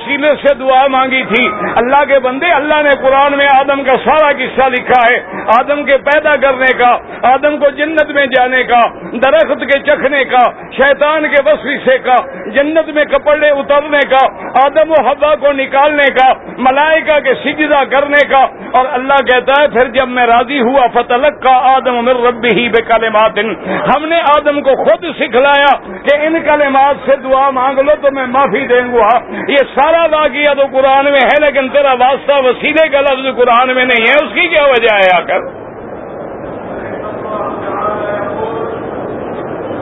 سے دعا مانگی تھی۔ اللہ کے بندے، اللہ نے قرآن میں آدم کا سارا قصہ لکھا ہے۔ آدم کے پیدا کرنے کا، آدم کو جنت میں جانے کا، درخت کے چکھنے کا، شیطان کے وسیسے کا، جنت میں کپڑے اترنے کا، آدم و حبا کو نکالنے کا، ملائکہ کے سجدہ کرنے کا۔ اور اللہ کہتا ہے، پھر جب میں راضی ہوا فتح کا آدم من رب ہی بے کالمات ہم نے آدم کو خود سکھلایا کہ ان کلمات سے دعا مانگ لو تو میں معافی دیں گا یہ سارا واقعہ تو قرآن میں ہے، لیکن تیرا واسطہ وسیلے کا لفظ قرآن میں نہیں ہے۔ اس کی کیا وجہ ہے آ کر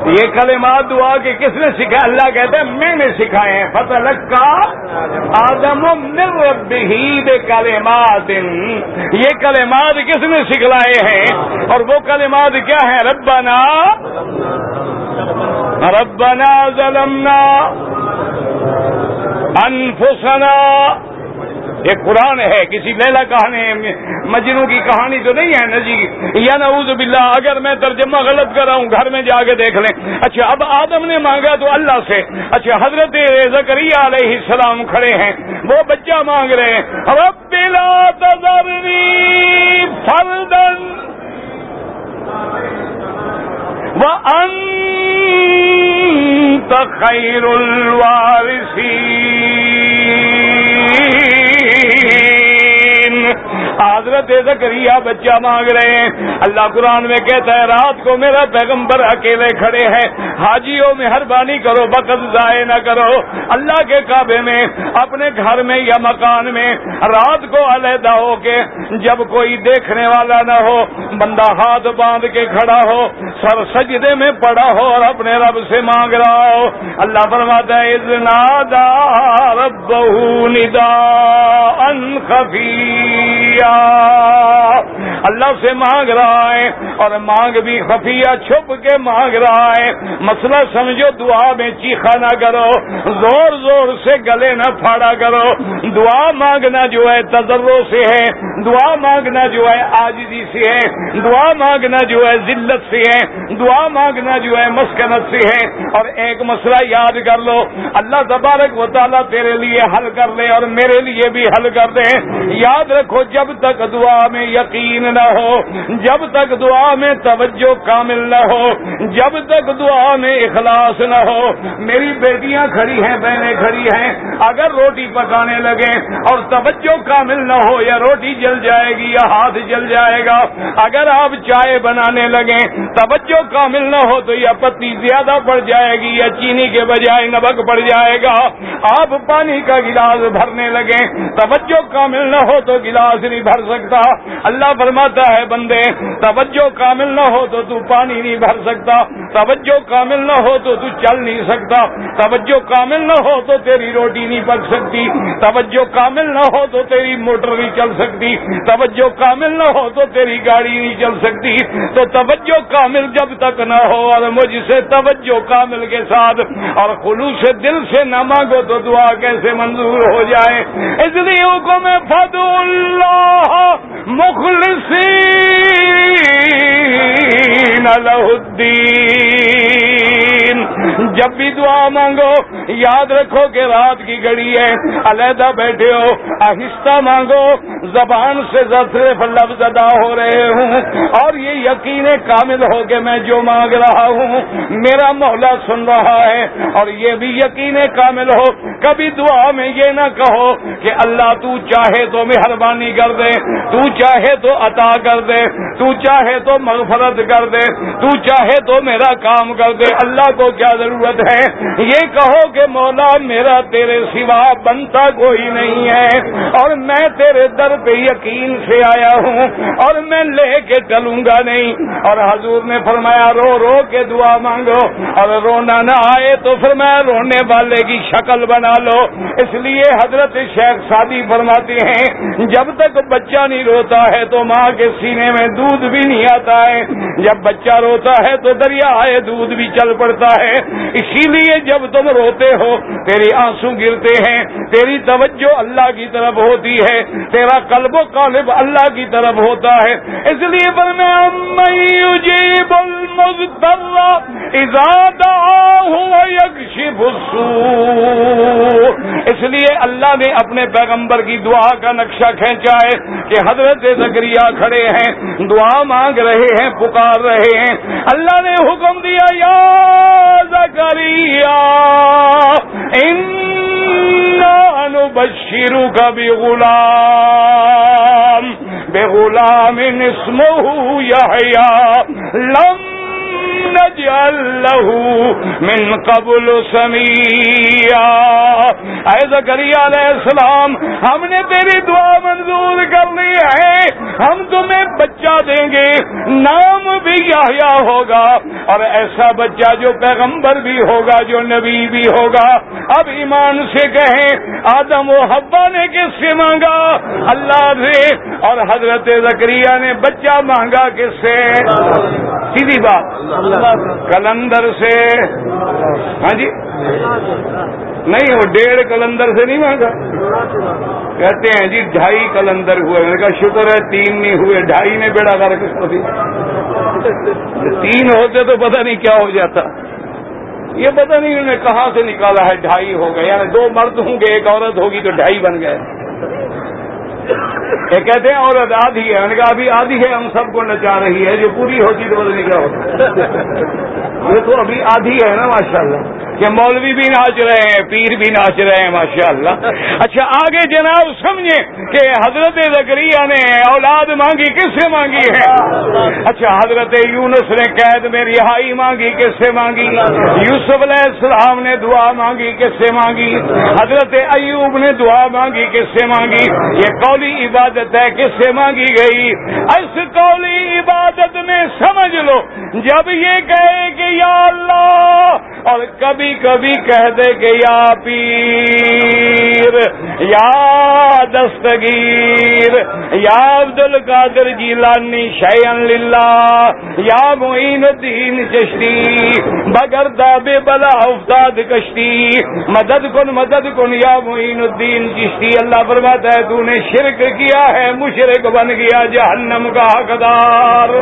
یہ کلمات دعا کے کس نے سکھایا؟ اللہ کہتے ہیں میں نے سکھائے ہیں۔ فتح کا آدم ہی کلمات یہ کلمات کس نے سکھلائے ہیں؟ اور وہ کلمات کیا ہیں؟ ربنا۔ ربنا ظلمنا انفسنا۔ یہ قرآن ہے، کسی لیلا کہانی مجنو کی کہانی تو نہیں ہے نا جی؟ یا نعوذ باللہ، اگر میں ترجمہ غلط کر رہا ہوں گھر میں جا کے دیکھ لیں۔ اچھا اب آدم نے مانگا تو اللہ سے۔ اچھا حضرت زکریہ علیہ السلام کھڑے ہیں۔ وہ بچہ مانگ رہے ہیں۔ رب بلا تذرنی فردن خیر الوارثین حضرت زکریہ بچہ مانگ رہے ہیں۔ اللہ قرآن میں کہتا ہے، رات کو میرا پیغمبر اکیلے کھڑے ہیں۔ حاجیوں مہربانی کرو بقد ضائع نہ کرو۔ اللہ کے کعبے میں، اپنے گھر میں یا مکان میں رات کو علیحدہ ہو کے جب کوئی دیکھنے والا نہ ہو، بندہ ہاتھ باندھ کے کھڑا ہو، سر سجدے میں پڑا ہو اور اپنے رب سے مانگ رہا ہو۔ اللہ فرماتا ہے رب ندا ان خفیہ اللہ سے مانگ رہا ہے اور مانگ بھی خفیہ چھپ کے مانگ رہا ہے۔ مسئلہ سمجھو، دعا میں چیخا نہ کرو، زور زور سے گلے نہ پھاڑا کرو۔ دعا مانگنا جو ہے تجربوں سے ہے، دعا مانگنا جو ہے آجدی سے ہے، دعا مانگنا جو ہے ذلت سے ہے، دعا مانگنا جو ہے مسکنت سے ہے۔ اور ایک مسئلہ یاد کر لو، اللہ تبارک و تعالیٰ تیرے لیے حل کر لے اور میرے لیے بھی حل کر دے۔ یاد رکھو، جب تک دعا میں یقین نہ ہو، جب تک دعا میں توجہ کامل نہ ہو، جب تک دعا میں اخلاص نہ ہو، میری بیٹیاں کھڑی ہیں، بہنیں کھڑی ہیں، اگر روٹی پکانے لگے اور توجہ کامل نہ ہو، یا روٹی جل جائے گی یا ہاتھ جل جائے گا، اگر آپ چائے بنانے لگے توجہ کامل نہ ہو تو یہ پتی زیادہ پڑ جائے گی، یا چینی کے بجائے نمک پڑ جائے گا۔ آپ پانی کا گلاس بھرنے لگے توجہ کامل نہ ہو تو گلاس نہیں بھر سکتا۔ اللہ فرما فرماتا ہے بندے، توجہ کامل نہ ہو تو تو پانی نہیں بھر سکتا، توجہ کامل نہ ہو تو تو چل نہیں سکتا، توجہ کامل نہ ہو تو تیری روٹی نہیں پک سکتی، توجہ کامل نہ ہو تو تیری موٹر نہیں چل سکتی، توجہ کامل نہ ہو تو تیری گاڑی نہیں چل سکتی، تو توجہ کامل جب تک نہ ہو، اور مجھ سے توجہ کامل کے ساتھ، اور خلوص دل سے نہ مانگو تو دعا کیسے منظور ہو جائے؟ اس لیے حکم فد اللہ مخلصین الدین جب بھی دعا مانگو، یاد رکھو کہ رات کی گھڑی ہے۔ علیحدہ بیٹھے ہو، آہستہ مانگو۔ زبان سے صرف لفظ ادا ہو رہے ہوں۔ اور یہ یقین کامل ہو کہ میں جو مانگ رہا ہوں، میرا مولا سن رہا ہے۔ اور یہ بھی یقین کامل ہو۔ کبھی دعا میں یہ نہ کہو کہ اللہ تو چاہے تو مہربانی کر دے، تو چاہے تو عطا کر دے، تو چاہے تو مغفرت کر دے، تو چاہے تو میرا کام کر دے۔ اللہ کو کیا ضرورت؟ ہے۔ یہ کہو کہ مولا میرا تیرے سوا بنتا کوئی نہیں ہے۔ اور میں تیرے در پہ یقین سے آیا ہوں۔ اور میں لے کے چلوں گا نہیں۔ اور حضور نے فرمایا، رو رو کے دعا مانگو۔ اور رونا نہ آئے تو فرمایا رونے والے کی شکل بنا لو۔ اس لیے حضرت شیخ شادی فرماتے ہیں، جب تک بچہ نہیں روتا ہے تو ماں کے سینے میں دودھ بھی نہیں آتا ہے۔ جب بچہ روتا ہے تو دریا آئے دودھ بھی چل پڑتا ہے۔ اسی لیے جب تم روتے ہو، تیری آنسو گرتے ہیں، تیری توجہ اللہ کی طرف ہوتی ہے، تیرا قلب و قالب اللہ کی طرف ہوتا ہے۔ اس لیے پر میں اس لیے اللہ نے اپنے پیغمبر کی دعا کا نقشہ کھینچا ہے کہ حضرت زکریہ کھڑے ہیں، دعا مانگ رہے ہیں، پکار رہے ہیں۔ اللہ نے حکم دیا، یا زکریہ بشیرو کا بھی غلام بے غلام اسمہ لم من قبل سمیا اے زکریا علیہ السلام، ہم نے تیری دعا منظور کر لی ہے، ہم تمہیں بچہ دیں گے، نام بھی یا ہوگا، اور ایسا بچہ جو پیغمبر بھی ہوگا، جو نبی بھی ہوگا۔ اب ایمان سے کہیں، آدم و حبا نے کس سے مانگا؟ اللہ سے، اور حضرت زکریہ نے بچہ مانگا کس سے؟ سیدھی بات۔ کلندر سے۔ ہاں جی؟ نہیں، وہ ڈیڑھ کلندر سے نہیں مانگا۔ کہتے ہیں جی ڈھائی کلندر ہوئے۔ میں نے کہا، شکر ہے، تین نہیں ہوئے۔ ڈھائی نے بیڑا کر کس تین ہوتے تو پتہ نہیں کیا ہو جاتا۔ یہ پتہ نہیں انہوں نے کہاں سے نکالا ہے، ڈھائی ہو گئے۔ یعنی دو مرد ہوں گے، ایک عورت ہوگی تو ڈھائی بن گئے۔ یہ کہتے ہیں عورت آدھی ہے میں نے کہا ابھی آدھی ہے، ہم سب کو نچا رہی ہے، جو پوری ہوتی تو نہیں کیا ہوتا۔ یہ تو ابھی آدھی ہے نا، ماشاءاللہ۔ کہ مولوی بھی ناچ رہے ہیں، پیر بھی ناچ رہے ہیں، ماشاءاللہ۔ اچھا آگے جناب سمجھیں کہ حضرت زکریہ نے اولاد مانگی، کس سے مانگی ہے؟ اچھا حضرت یونس نے قید میں رہائی مانگی، کس سے مانگی؟ یوسف علیہ السلام نے دعا مانگی، کس سے مانگی؟ حضرت ایوب نے دعا مانگی، کس سے مانگی؟ یہ قولی عبادت ہے، کس سے مانگی گئی؟ اس قولی عبادت میں سمجھ لو، جب یہ کہے کہ یا اللہ اور کبھی کبھی کہہ دے کہ یا پیر۔ یا دستگیر یا عبد القادر جیلانی شیئن للہ یا معین الدین چشتی بگر داب بلا افتاد کشتی مدد کن مدد کن یا معین الدین چشتی اللہ فرماتا ہے تو نے شرک کیا ہے مشرک بن گیا جہنم کا حقدار۔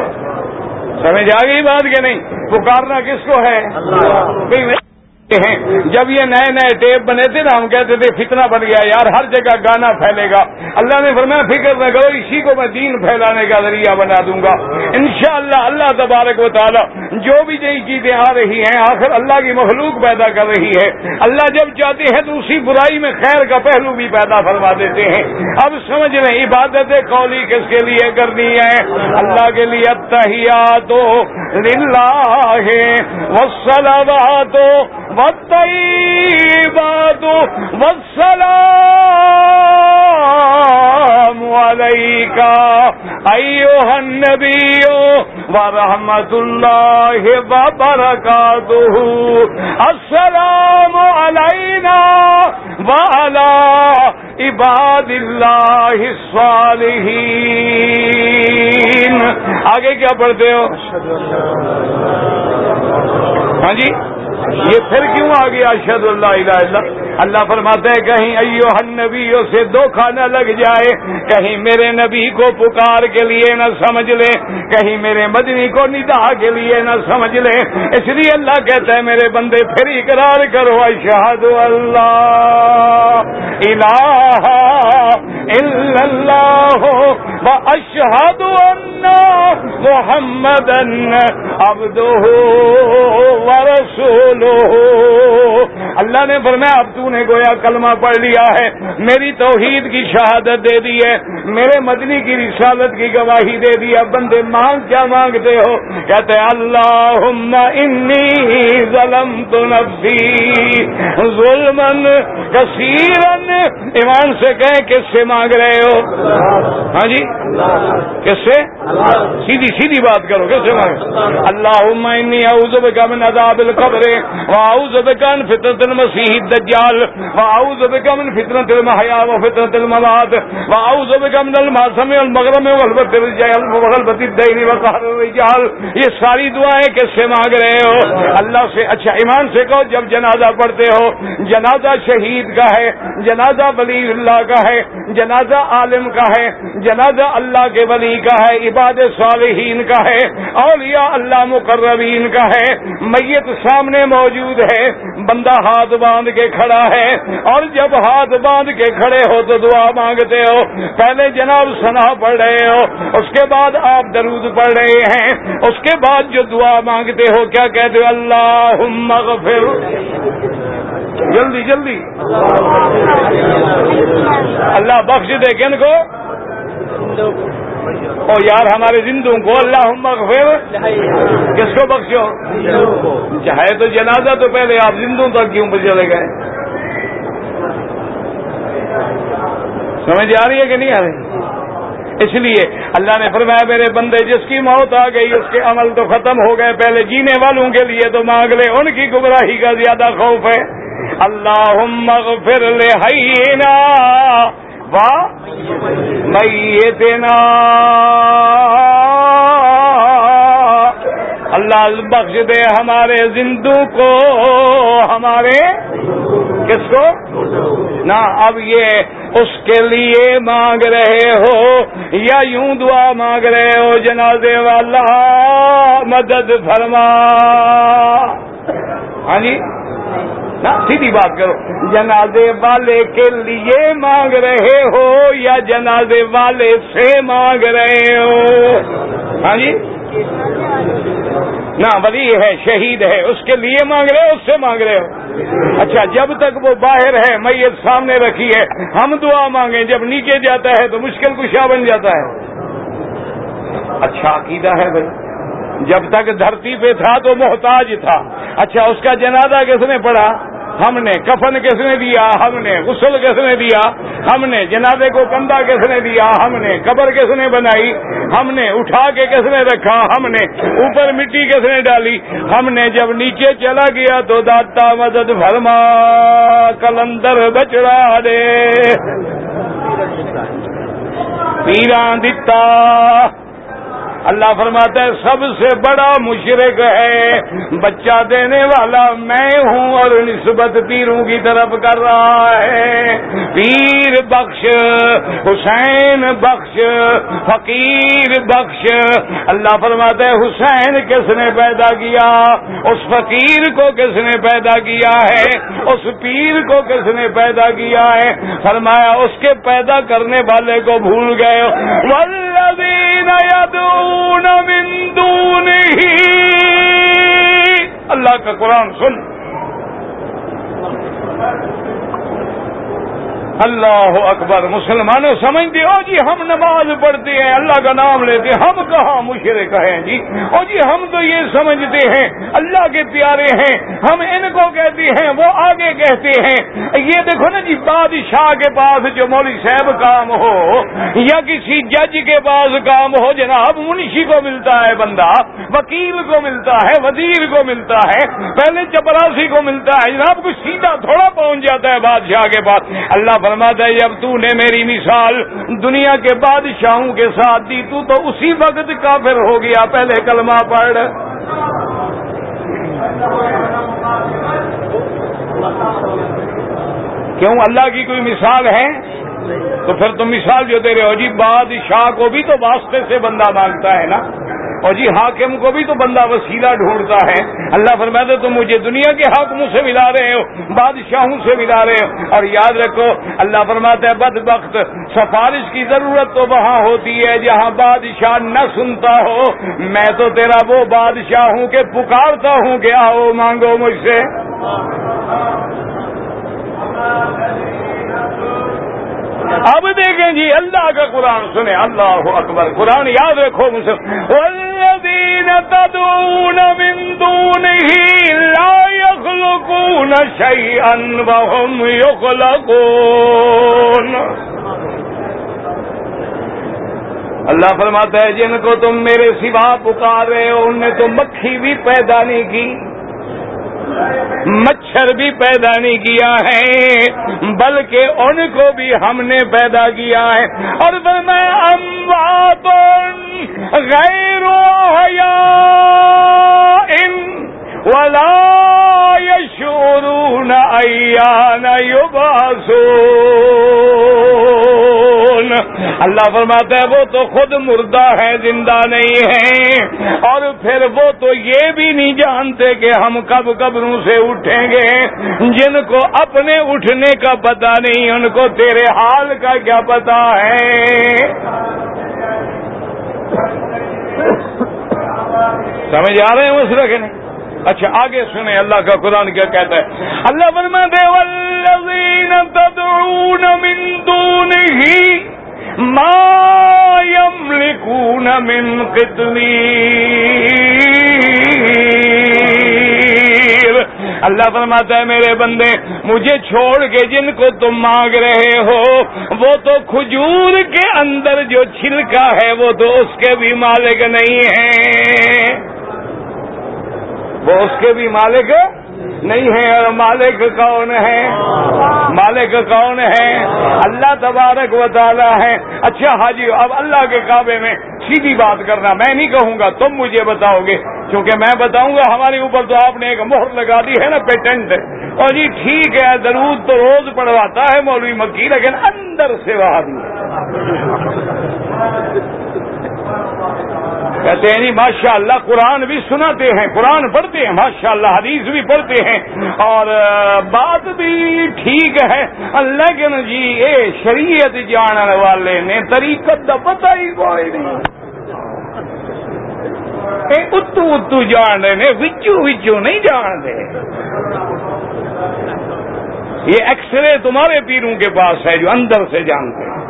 سمجھ آ گئی بات کہ نہیں؟ پکارنا کس کو ہے؟ ہیں۔ جب یہ نئے نئے ٹیپ بنے تھے نا، ہم کہتے تھے، فتنہ بن گیا یار، ہر جگہ گانا پھیلے گا۔ اللہ نے فرمایا، فکر نہ کرو، اسی کو میں دین پھیلانے کا ذریعہ بنا دوں گا۔ انشاءاللہ، اللہ تبارک و تعالی جو بھی نئی چیزیں آ رہی ہیں، آخر اللہ کی مخلوق پیدا کر رہی ہے۔ اللہ جب چاہتے ہیں تو اسی برائی میں خیر کا پہلو بھی پیدا فرما دیتے ہیں۔ اب سمجھ رہے عبادت قولی کس کے لیے کرنی ہے اللہ کے لیے اتحیات ہے والطيبات والسلام عليك. ایوہ النبی ورحمت اللہ وبرکاتہ السلام علینا وعلا عباد اللہ الصالحین آگے کیا پڑھتے ہو؟ ہاں جی؟ یہ پھر کیوں آ گیا؟ اشد اللہ الہ اللہ۔ اللہ فرماتا ہے کہیں ایو ہن نبیوں سے دو کھانا لگ جائے، کہیں میرے نبی کو پکار کے لیے نہ سمجھ لے، کہیں میرے مدنی کو ندا کے لیے نہ سمجھ لے۔ اس لیے اللہ کہتا ہے، میرے بندے پھر اقرار کرو، اشہد اللہ الہ الا اللہ و اشہد ان محمد عبدہ و اللہ نے فرمایا، اب تو نے گویا کلمہ پڑھ لیا ہے، میری توحید کی شہادت دے دی ہے۔ میرے مدنی کی رسالت کی گواہی دے دی، اب بندے مانگ کیا مانگتے ہو؟ کہتے اللہ انی ظلم تو نفسی ظلم کثیرن ایمان سے کہیں، کس سے مانگ رہے ہو؟ ہاں جی؟ کس سے؟ سیدھی سیدھی بات کرو، کس سے مانگ اللہ انی اعوذ بک من عذاب القبر واعوذ بک من فتنة المسیح الدجال واعوذ بک من فتنة المحیا و فتنة الممات واعوذ بک من الماسم والمغرم وغلبت الرجال وغلبت الرجال یہ ساری دعائیں کس سے مانگ رہے ہو؟ اللہ سے اچھا ایمان سے کہو، جب جنازہ پڑھتے ہو، جنازہ شہید کا ہے، جنازہ ولی اللہ کا ہے، جنازہ عالم کا ہے، جنازہ اللہ کے ولی کا ہے، عباد صالحین کا ہے، اولیاء اللہ مقربین کا ہے۔ میت سامنے موجود ہے، بندہ ہاتھ باندھ کے کھڑا ہے، اور جب ہاتھ باندھ کے کھڑے ہو تو دعا مانگتے ہو۔ پہلے جناب سنا پڑھ رہے ہو، اس کے بعد آپ درود پڑھ رہے ہیں۔ اس کے بعد جو دعا مانگتے ہو، کیا کہتے ہو؟ اللہ مغفر جلدی جلدی۔ اللہ بخش دے کن کو؟ او یار، ہمارے زندوں کو اللہ مغفر کس کو بخشو؟ چاہے تو جنازہ تو پہلے آپ زندوں تک کیوں پہ چلے گئے؟ سمجھ آ رہی ہے کہ نہیں آ رہی؟ اس لیے اللہ نے فرمایا، میرے بندے، جس کی موت آ گئی، اس کے عمل تو ختم ہو گئے۔ پہلے جینے والوں کے لیے تو مانگ لے، ان کی گمراہی کا زیادہ خوف ہے۔ اللہ مغفر لے واہ میتنا۔ اللہ بخش دے ہمارے زندو کو، ہمارے کس کو؟ نہ اب یہ اس کے لیے مانگ رہے ہو یا یوں دعا مانگ رہے ہو، جنازے والا مدد فرما۔ ہاں جی؟ سیدھی بات کرو۔ جنازے والے کے لیے مانگ رہے ہو یا جنازے والے سے مانگ رہے ہو؟ ہاں جی؟ نہ ولی ہے، شہید ہے، اس کے لیے مانگ رہے ہو، اس سے مانگ رہے ہو۔ اچھا جب تک وہ باہر ہے، میت سامنے رکھی ہے، ہم دعا مانگیں، جب نیچے جاتا ہے تو مشکل کشا بن جاتا ہے۔ اچھا عقیدہ ہے بھائی۔ جب تک دھرتی پہ تھا تو محتاج تھا۔ اچھا اس کا جنازہ کس نے پڑھا؟ ہم نے۔ کفن کس نے دیا؟ ہم نے۔ غسل کس نے دیا؟ ہم نے۔ جنازے کو کندھا کس نے دیا؟ ہم نے۔ قبر کس نے بنائی؟ ہم نے۔ اٹھا کے کس نے رکھا؟ ہم نے۔ اوپر مٹی کس نے ڈالی؟ ہم نے۔ جب نیچے چلا گیا تو داتا مدد فرما، کلندر بچڑا دے۔ پیران دتا۔ اللہ فرماتا ہے، سب سے بڑا مشرق ہے، بچہ دینے والا میں ہوں اور نسبت پیروں کی طرف کر رہا ہے۔ پیر بخش، حسین بخش، فقیر بخش۔ اللہ فرماتا ہے، حسین کس نے پیدا کیا؟ اس فقیر کو کس نے پیدا کیا ہے؟ اس پیر کو کس نے پیدا کیا ہے؟ فرمایا، اس کے پیدا کرنے والے کو بھول گئے۔ والذین يدعون من دونه اللہ کا قرآن سن اللہ اکبر، مسلمانوں سمجھتے ہو جی ہم نماز پڑھتے ہیں، اللہ کا نام لیتے ہم کہاں مشرق ہیں جی؟ او جی ہم تو یہ سمجھتے ہیں، اللہ کے پیارے ہیں، ہم ان کو کہتے ہیں، وہ آگے کہتے ہیں۔ یہ دیکھو نا جی بادشاہ کے پاس جو مولوی صاحب کام ہو، یا کسی جج کے پاس کام ہو، جناب منشی کو ملتا ہے بندہ، وکیل کو ملتا ہے، وزیر کو ملتا ہے، پہلے چپراسی کو ملتا ہے، جناب کچھ سیدھا تھوڑا پہنچ جاتا ہے بادشاہ کے پاس۔ اللہ فرماتا ہے جب تو نے میری مثال دنیا کے بادشاہوں کے ساتھ دی، تو تو اسی وقت کافر ہو گیا، پہلے کلمہ پڑھ۔ کیوں؟ اللہ کی کوئی مثال ہے؟ تو پھر تم مثال جو دے رہے ہو جی بادشاہ کو بھی تو واسطے سے بندہ مانگتا ہے نا۔ اور جی حاکم کو بھی تو بندہ وسیلہ ڈھونڈتا ہے۔ اللہ فرماتے تو مجھے دنیا کے حاکموں سے ملا رہے ہو، بادشاہوں سے ملا رہے ہو۔ اور یاد رکھو، اللہ فرماتا ہے بد وقت سفارش کی ضرورت تو وہاں ہوتی ہے، جہاں بادشاہ نہ سنتا ہو۔ میں تو تیرا وہ بادشاہ ہوں کہ پکارتا ہوں کیا ہو مانگو مجھ سے۔ اب دیکھیں جی اللہ کا قرآن سنیں۔ اللہ اکبر۔ قرآن یاد رکھو مجھ والذین تدعون من دونه لا يخلقون شيئا وهم يخلقون۔ اللہ فرماتا ہے، جن کو تم میرے سوا پکار رہے ہو، ان نے تو مکھی بھی پیدا نہیں کی۔ مچھر بھی پیدا نہیں کیا ہے، بلکہ ان کو بھی ہم نے پیدا کیا ہے۔ اور میں اموات غیر حیا ان ولا یشورون ایان یبعثون۔ اللہ فرماتا ہے، وہ تو خود مردہ ہے، زندہ نہیں ہے۔ اور پھر وہ تو یہ بھی نہیں جانتے کہ ہم کب قبروں سے اٹھیں گے۔ جن کو اپنے اٹھنے کا پتا نہیں، ان کو تیرے حال کا کیا پتا ہے۔ سمجھ آ رہے ہیں اس رکھنے اچھا آگے سنیں، اللہ کا قرآن کیا کہتا ہے؟ اللہ فرما دے تدعون من دونه ما يملكون من قطمير اللہ فرماتا ہے، میرے بندے، مجھے چھوڑ کے جن کو تم مانگ رہے ہو، وہ تو کھجور کے اندر جو چھلکا ہے، وہ تو اس کے بھی مالک نہیں ہے وہ اس کے بھی مالک نہیں ہے اور مالک کون ہے مالک کون ہے اللہ تبارک و تعالی ہے اچھا حاجی، اب اللہ کے کعبے میں سیدھی بات کرنا میں نہیں کہوں گا، تم مجھے بتاؤ گے۔ کیونکہ میں بتاؤں گا، ہمارے اوپر تو آپ نے ایک مہر لگا دی ہے نا پیٹنٹ۔ اور جی ٹھیک ہے، درود تو روز پڑھواتا ہے مولوی مکی، لیکن اندر سے وہ کہتے ہیں جی ماشاء اللہ قرآن بھی سناتے ہیں، قرآن پڑھتے ہیں ماشاء اللہ حدیث بھی پڑھتے ہیں اور بات بھی ٹھیک ہے۔ لیکن جی اے شریعت جاننے والے نے طریقت کا پتہ ہی کوئی نہیں۔ اتو اتو جان رہے نے، وچو وچو نہیں جان دے یہ ایکس رے تمہارے پیروں کے پاس ہے جو اندر سے جانتے ہیں۔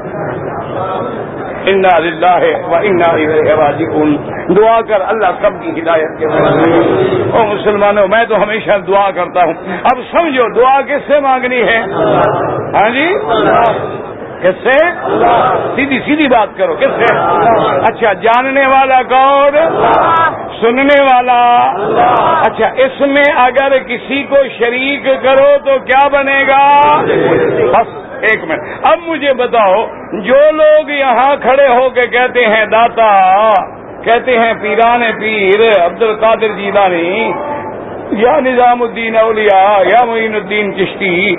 انا للہ و انا راجعون۔ دعا کر اللہ سب کی ہدایت کے او مسلمانوں، میں تو ہمیشہ دعا کرتا ہوں۔ اب سمجھو، دعا کس سے مانگنی ہے؟ ہاں جی؟ کس سے؟ سیدھی سیدھی بات کرو، کس سے؟ اچھا جاننے والا کون؟ سننے والا۔ اچھا اس میں اگر کسی کو شریک کرو تو کیا بنے گا؟ بس، ایک منٹ۔ اب مجھے بتاؤ، جو لوگ یہاں کھڑے ہو کے کہتے ہیں، داتا، کہتے ہیں، پیران پیر عبد القادر جیلانی، یا نظام الدین اولیاء، یا معین الدین چشتی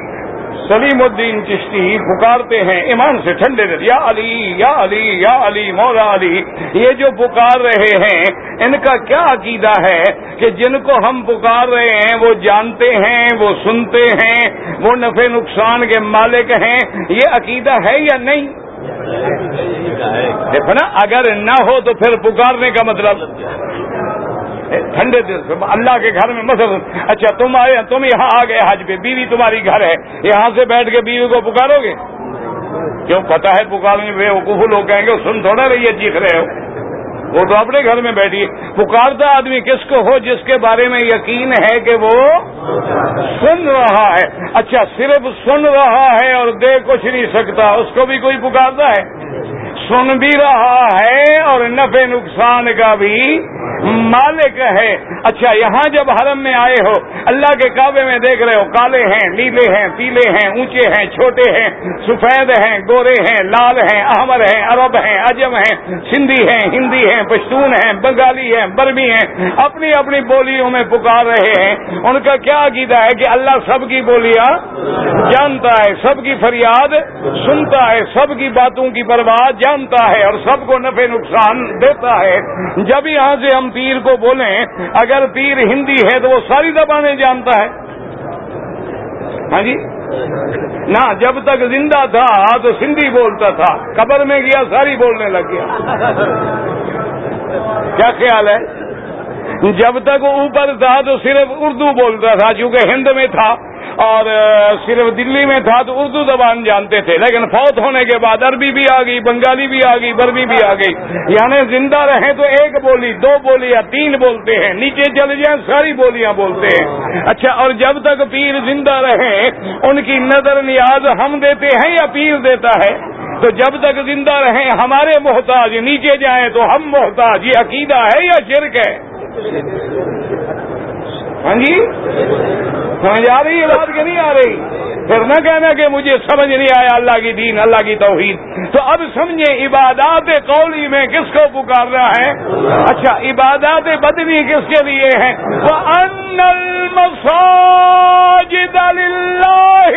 سلیم الدین چشتی پکارتے ہیں ایمان سے ٹھنڈے دل۔ یا علی یا علی یا علی مولا علی یہ جو پکار رہے ہیں ان کا کیا عقیدہ ہے کہ جن کو ہم پکار رہے ہیں وہ جانتے ہیں وہ سنتے ہیں وہ نفع نقصان کے مالک ہیں یہ عقیدہ ہے یا نہیں؟ دیکھو نا اگر نہ ہو تو پھر پکارنے کا مطلب۔ ٹھنڈے دل سے، اللہ کے گھر میں مثلا اچھا تم آئے، تم یہاں آ گئے حج پہ، بیوی تمہاری گھر ہے، یہاں سے بیٹھ کے بیوی کو پکارو گے؟ کیوں؟ پتا ہے پکارنے بے وقوف لوگ کہیں گے، سن تھوڑا رہی ہے، چیخ رہے ہو۔ وہ تو اپنے گھر میں بیٹھی پکارتا آدمی کس کو ہو جس کے بارے میں یقین ہے کہ وہ سن رہا ہے؟ اچھا صرف سن رہا ہے اور دے کچھ نہیں سکتا، اس کو بھی کوئی پکارتا ہے؟ سن بھی رہا ہے اور نفع نقصان کا بھی مالک ہے۔ اچھا یہاں جب حرم میں آئے ہو، اللہ کے کعبے میں دیکھ رہے ہو، کالے ہیں، نیلے ہیں، پیلے ہیں، اونچے ہیں، چھوٹے ہیں، سفید ہیں، گورے ہیں، لال ہیں، احمر ہیں، عرب ہیں، عجم ہیں، سندھی ہیں، ہندی ہیں، پشتون ہیں، بنگالی ہیں، برمی ہیں، اپنی اپنی بولیوں میں پکار رہے ہیں۔ ان کا کیا عقیدہ ہے کہ اللہ سب کی بولیاں جانتا ہے، سب کی فریاد سنتا ہے، سب کی باتوں کی برباد جانتا ہے اور سب کو نفع نقصان دیتا ہے۔ جب یہاں سے ہم پیر کو بولیں، اگر پیر ہندی ہے تو وہ ساری زبانیں جانتا ہے۔ ہاں جی؟ نہ، جب تک زندہ تھا تو سندھی بولتا تھا، قبر میں گیا، ساری بولنے لگ گیا۔ کیا خیال ہے؟ جب تک اوپر تھا تو صرف اردو بولتا تھا، چونکہ ہند میں تھا اور صرف دلی میں تھا تو اردو زبان جانتے تھے۔ لیکن فوت ہونے کے بعد عربی بھی آ گئی، بنگالی بھی آ گئی، برمی بھی آ گئی۔ یعنی زندہ رہیں تو ایک بولی، دو بولی یا تین بولتے ہیں۔ نیچے چل جائیں ساری بولیاں بولتے ہیں۔ اچھا اور جب تک پیر زندہ رہیں، ان کی نظر نیاز ہم دیتے ہیں یا پیر دیتا ہے؟ تو جب تک زندہ رہیں، ہمارے محتاج نیچے جائیں تو ہم محتاج، یہ عقیدہ ہے یا شرک ہے؟ ہاں جی؟ سمجھ آ رہی ہے بات کہ نہیں آ رہی؟ پھر نہ کہنا کہ مجھے سمجھ نہیں آیا اللہ کی دین، اللہ کی توحید۔ تو اب سمجھے عبادات قولی میں کس کو پکارنا ہے؟ اچھا عبادات بدنی کس کے لیے ہیں؟ وہ ان المساجد للہ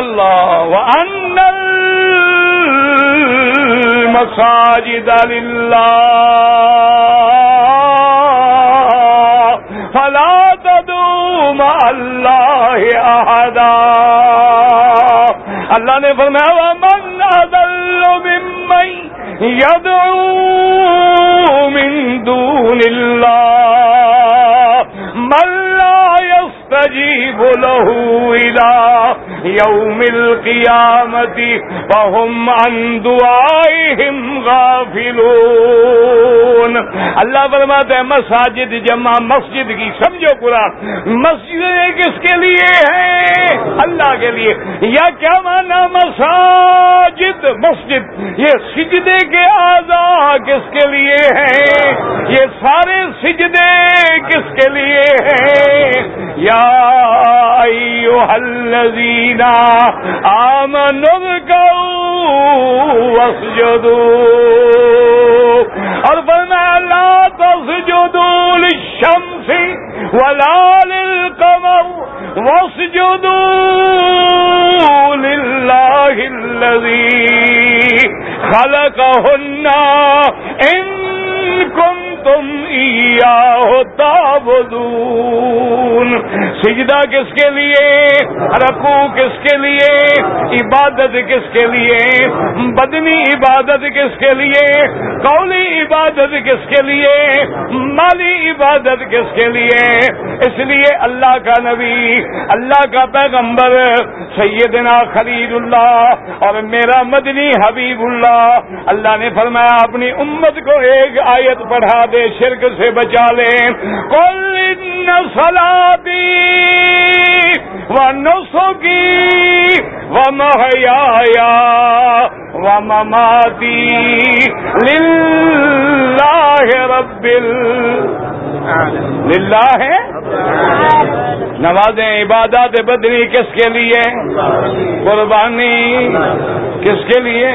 اللہ ان المساجد للہ فلا تدعو مع اللہ احدا اللہ نے فرمایا، ومن اضل ممن يدعو من دون اللہ من لا يستجيب له الى يوم القيامة وهم عن دعائهم غافلون. اللہ فرماتا ہے، مساجد جمع، مسجد کی، سمجھو قرآن مسجد کس کے لیے ہے؟ اللہ کے لیے۔ یا کیا مانا مساجد؟ مسجد، یہ سجدے کے آزا کس کے لیے ہیں؟ یہ سارے سجدے کس کے لیے ہیں؟ یا ایوہ الذین آمنوا واسجدوا. اور فرمایا لا تسجدوا للشمس ولا للقمر، واسجدوا لله الذي خلقهن إن ان کنتم تعبدون۔ سجدہ کس کے لیے؟ رکو کس کے لیے؟ عبادت کس کے لیے؟ بدنی عبادت کس کے لیے؟ قولی عبادت کس کے لیے؟ مالی عبادت کس کے لیے؟ اس لیے اللہ کا نبی، اللہ کا پیغمبر، سیدنا خلید اللہ اور میرا مدنی حبیب اللہ۔ اللہ نے فرمایا، اپنی امت کو ایک آیت پڑھا دے شرک سے بچا لے۔ کل سلادی و نسو کی و محیا و مماتی للہ رب للہ ہے۔ نمازیں عبادات بدنی کس کے لیے؟ قربانی کس کے لیے؟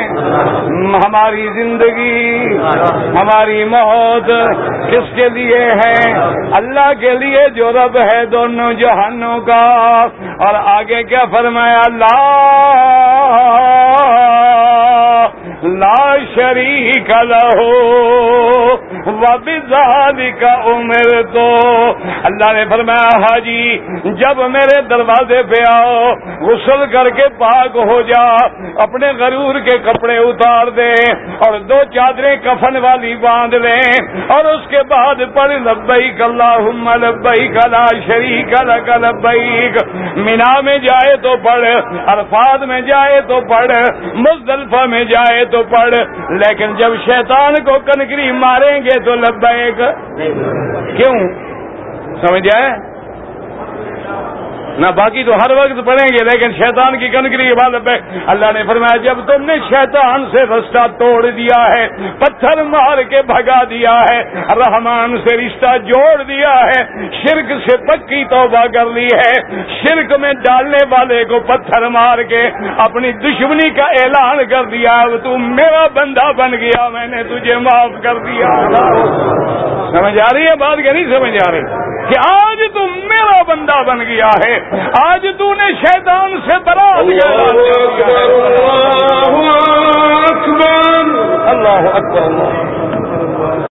ہماری زندگی، ہماری موت کس کے لیے ہے؟ اللہ کے لیے جو رب ہے دونوں جہانوں کا۔ اور آگے کیا فرمایا؟ لا لا شریک لہو وبزادی کا عمر تو اللہ نے فرمایا حاجی جب میرے دروازے پہ آؤ، غسل کر کے پاک ہو جا، اپنے غرور کے کپڑے اتار دے اور دو چادریں کفن والی باندھ لیں اور اس کے بعد پڑھ، لبیک اللہم، لبیک لا شریک لک، لبیک۔ مینا میں جائے تو پڑھ، عرفات میں جائے تو پڑھ، مزدلفہ میں جائے تو پڑھ لیکن جب شیطان کو کنکری ماریں گے تو لبیک۔ کیوں؟ سمجھ آئے نہ باقی تو ہر وقت پڑھیں گے، لیکن شیطان کی کنکری کے بعد اللہ نے فرمایا، جب تم نے شیطان سے رستہ توڑ دیا ہے، پتھر مار کے بھگا دیا ہے، رحمان سے رشتہ جوڑ دیا ہے، شرک سے پکی توبہ کر لی ہے، شرک میں ڈالنے والے کو پتھر مار کے اپنی دشمنی کا اعلان کر دیا اب تم میرا بندہ بن گیا، میں نے تجھے معاف کر دیا۔ سمجھ آ رہی ہے بات کہ نہیں سمجھ آ رہی؟ کہ آج تم میرا بندہ بن گیا ہے آج تو نے شیطان سے برا اللہ اکبر اللہ اکبر۔